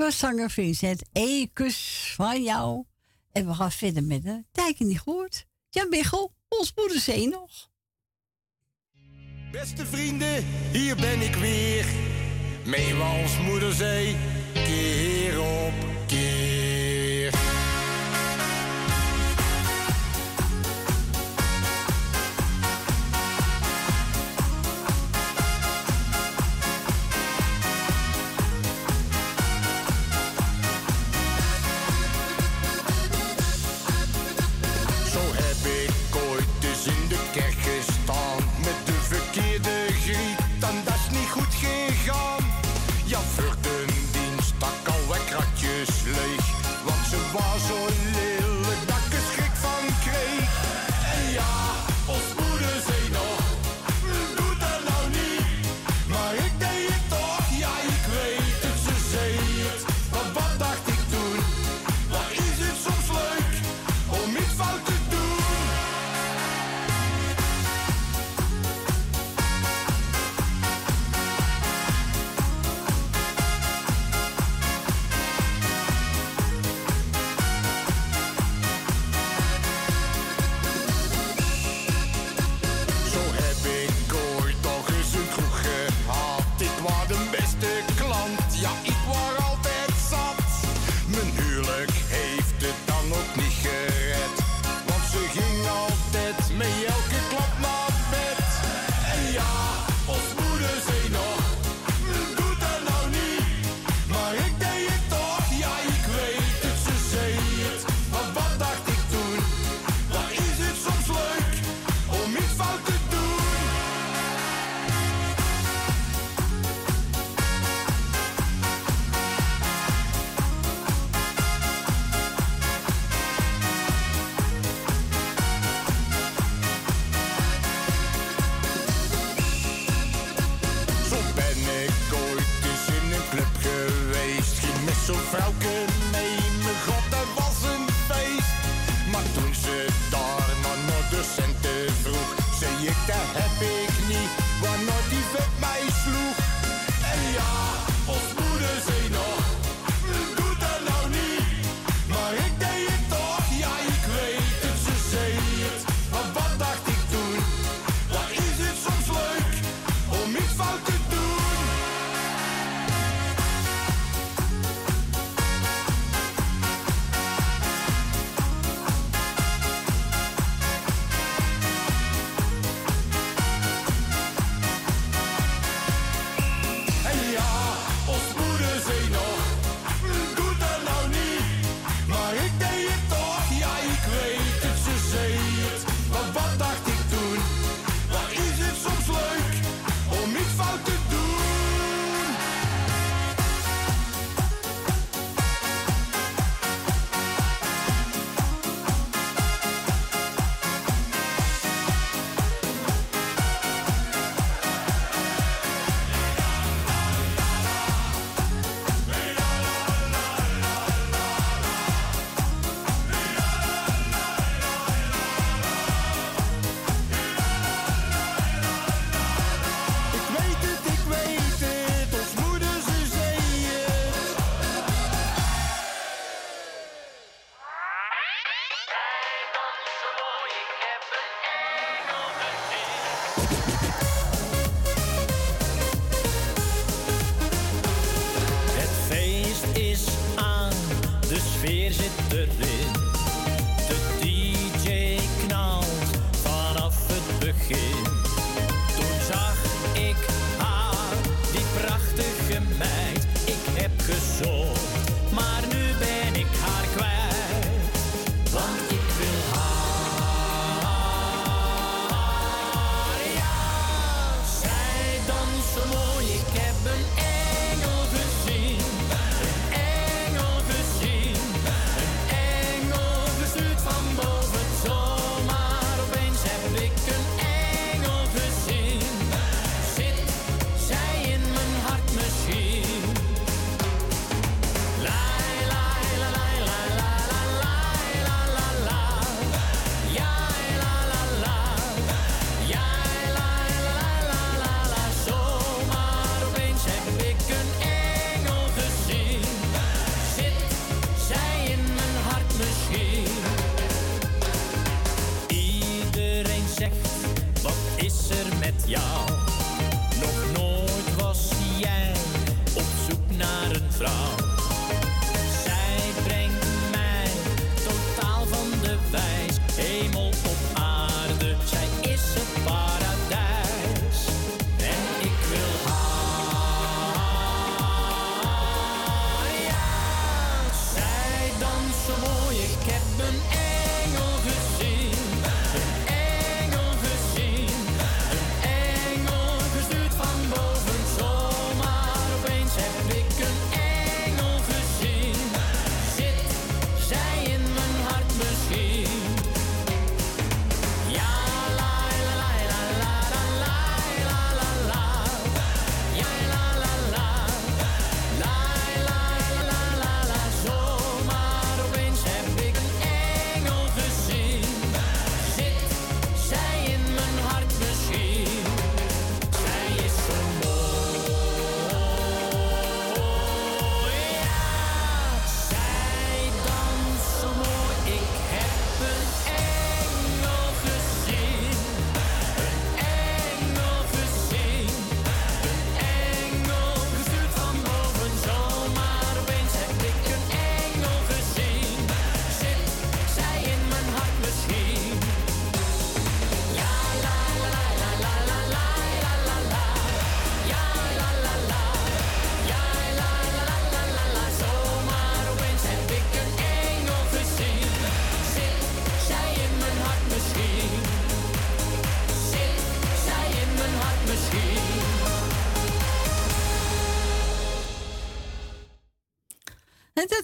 door zanger Vincent Ekus van jou. En we gaan verder met de Tijken niet gehoord. Jan Biggel, ons moederzee nog. Beste vrienden, hier ben ik weer. Mee we ons moederzee, keer op keer.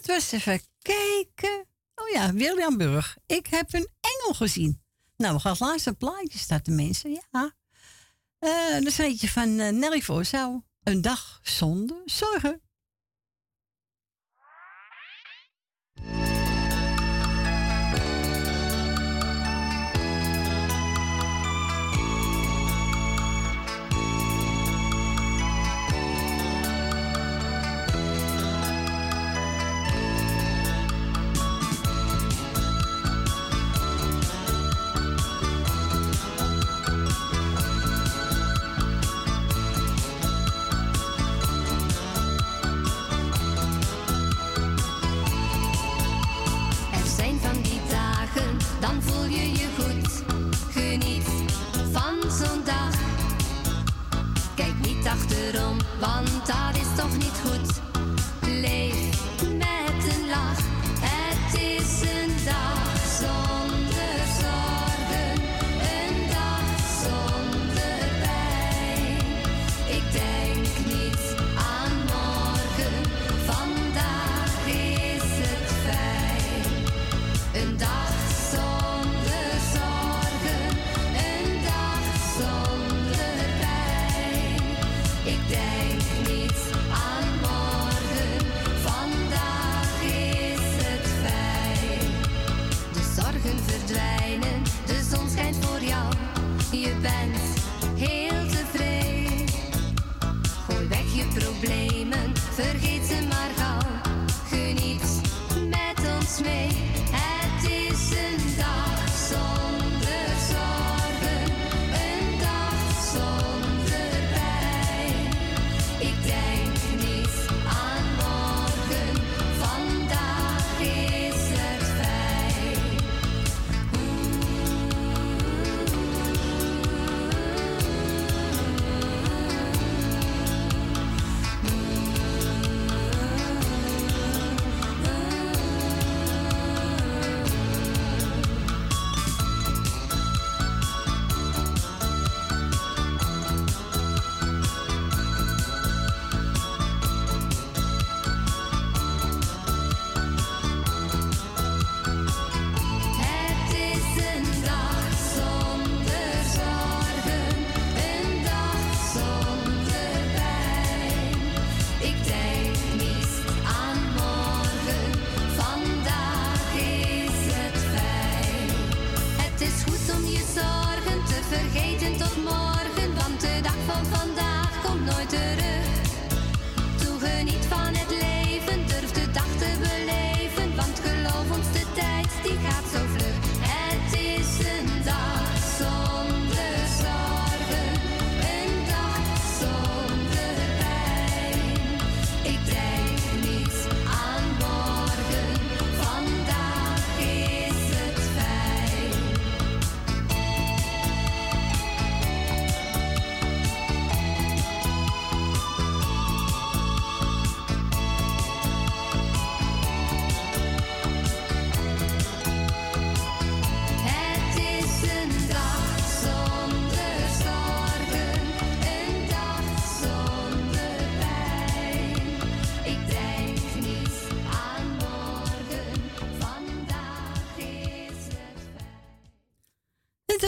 Het was even kijken. Oh ja, William Burg. Ik heb een engel gezien. Nou, we gaan het laatste plaatje starten, mensen. Ja. Uh, dat is een beetje van eh, Nelly Voorzouw. Een dag zonder zorgen.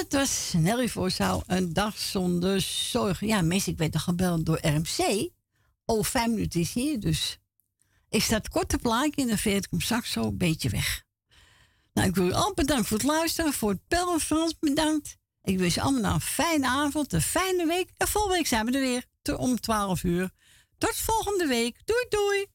Dat was Nelly Voorzouw, een dag zonder zorgen. Ja, mensen, ik werd al gebeld door RMC. Oh, vijf minuten is hier, dus ik sta het korte plaatje en dan veer ik hem straks zo een beetje weg. Nou, ik wil u al bedankt voor het luisteren, voor het bellen, Frans bedankt. Ik wens je allemaal een fijne avond, een fijne week. En volgende week zijn we er weer om 12 uur. Tot volgende week. Doei, doei.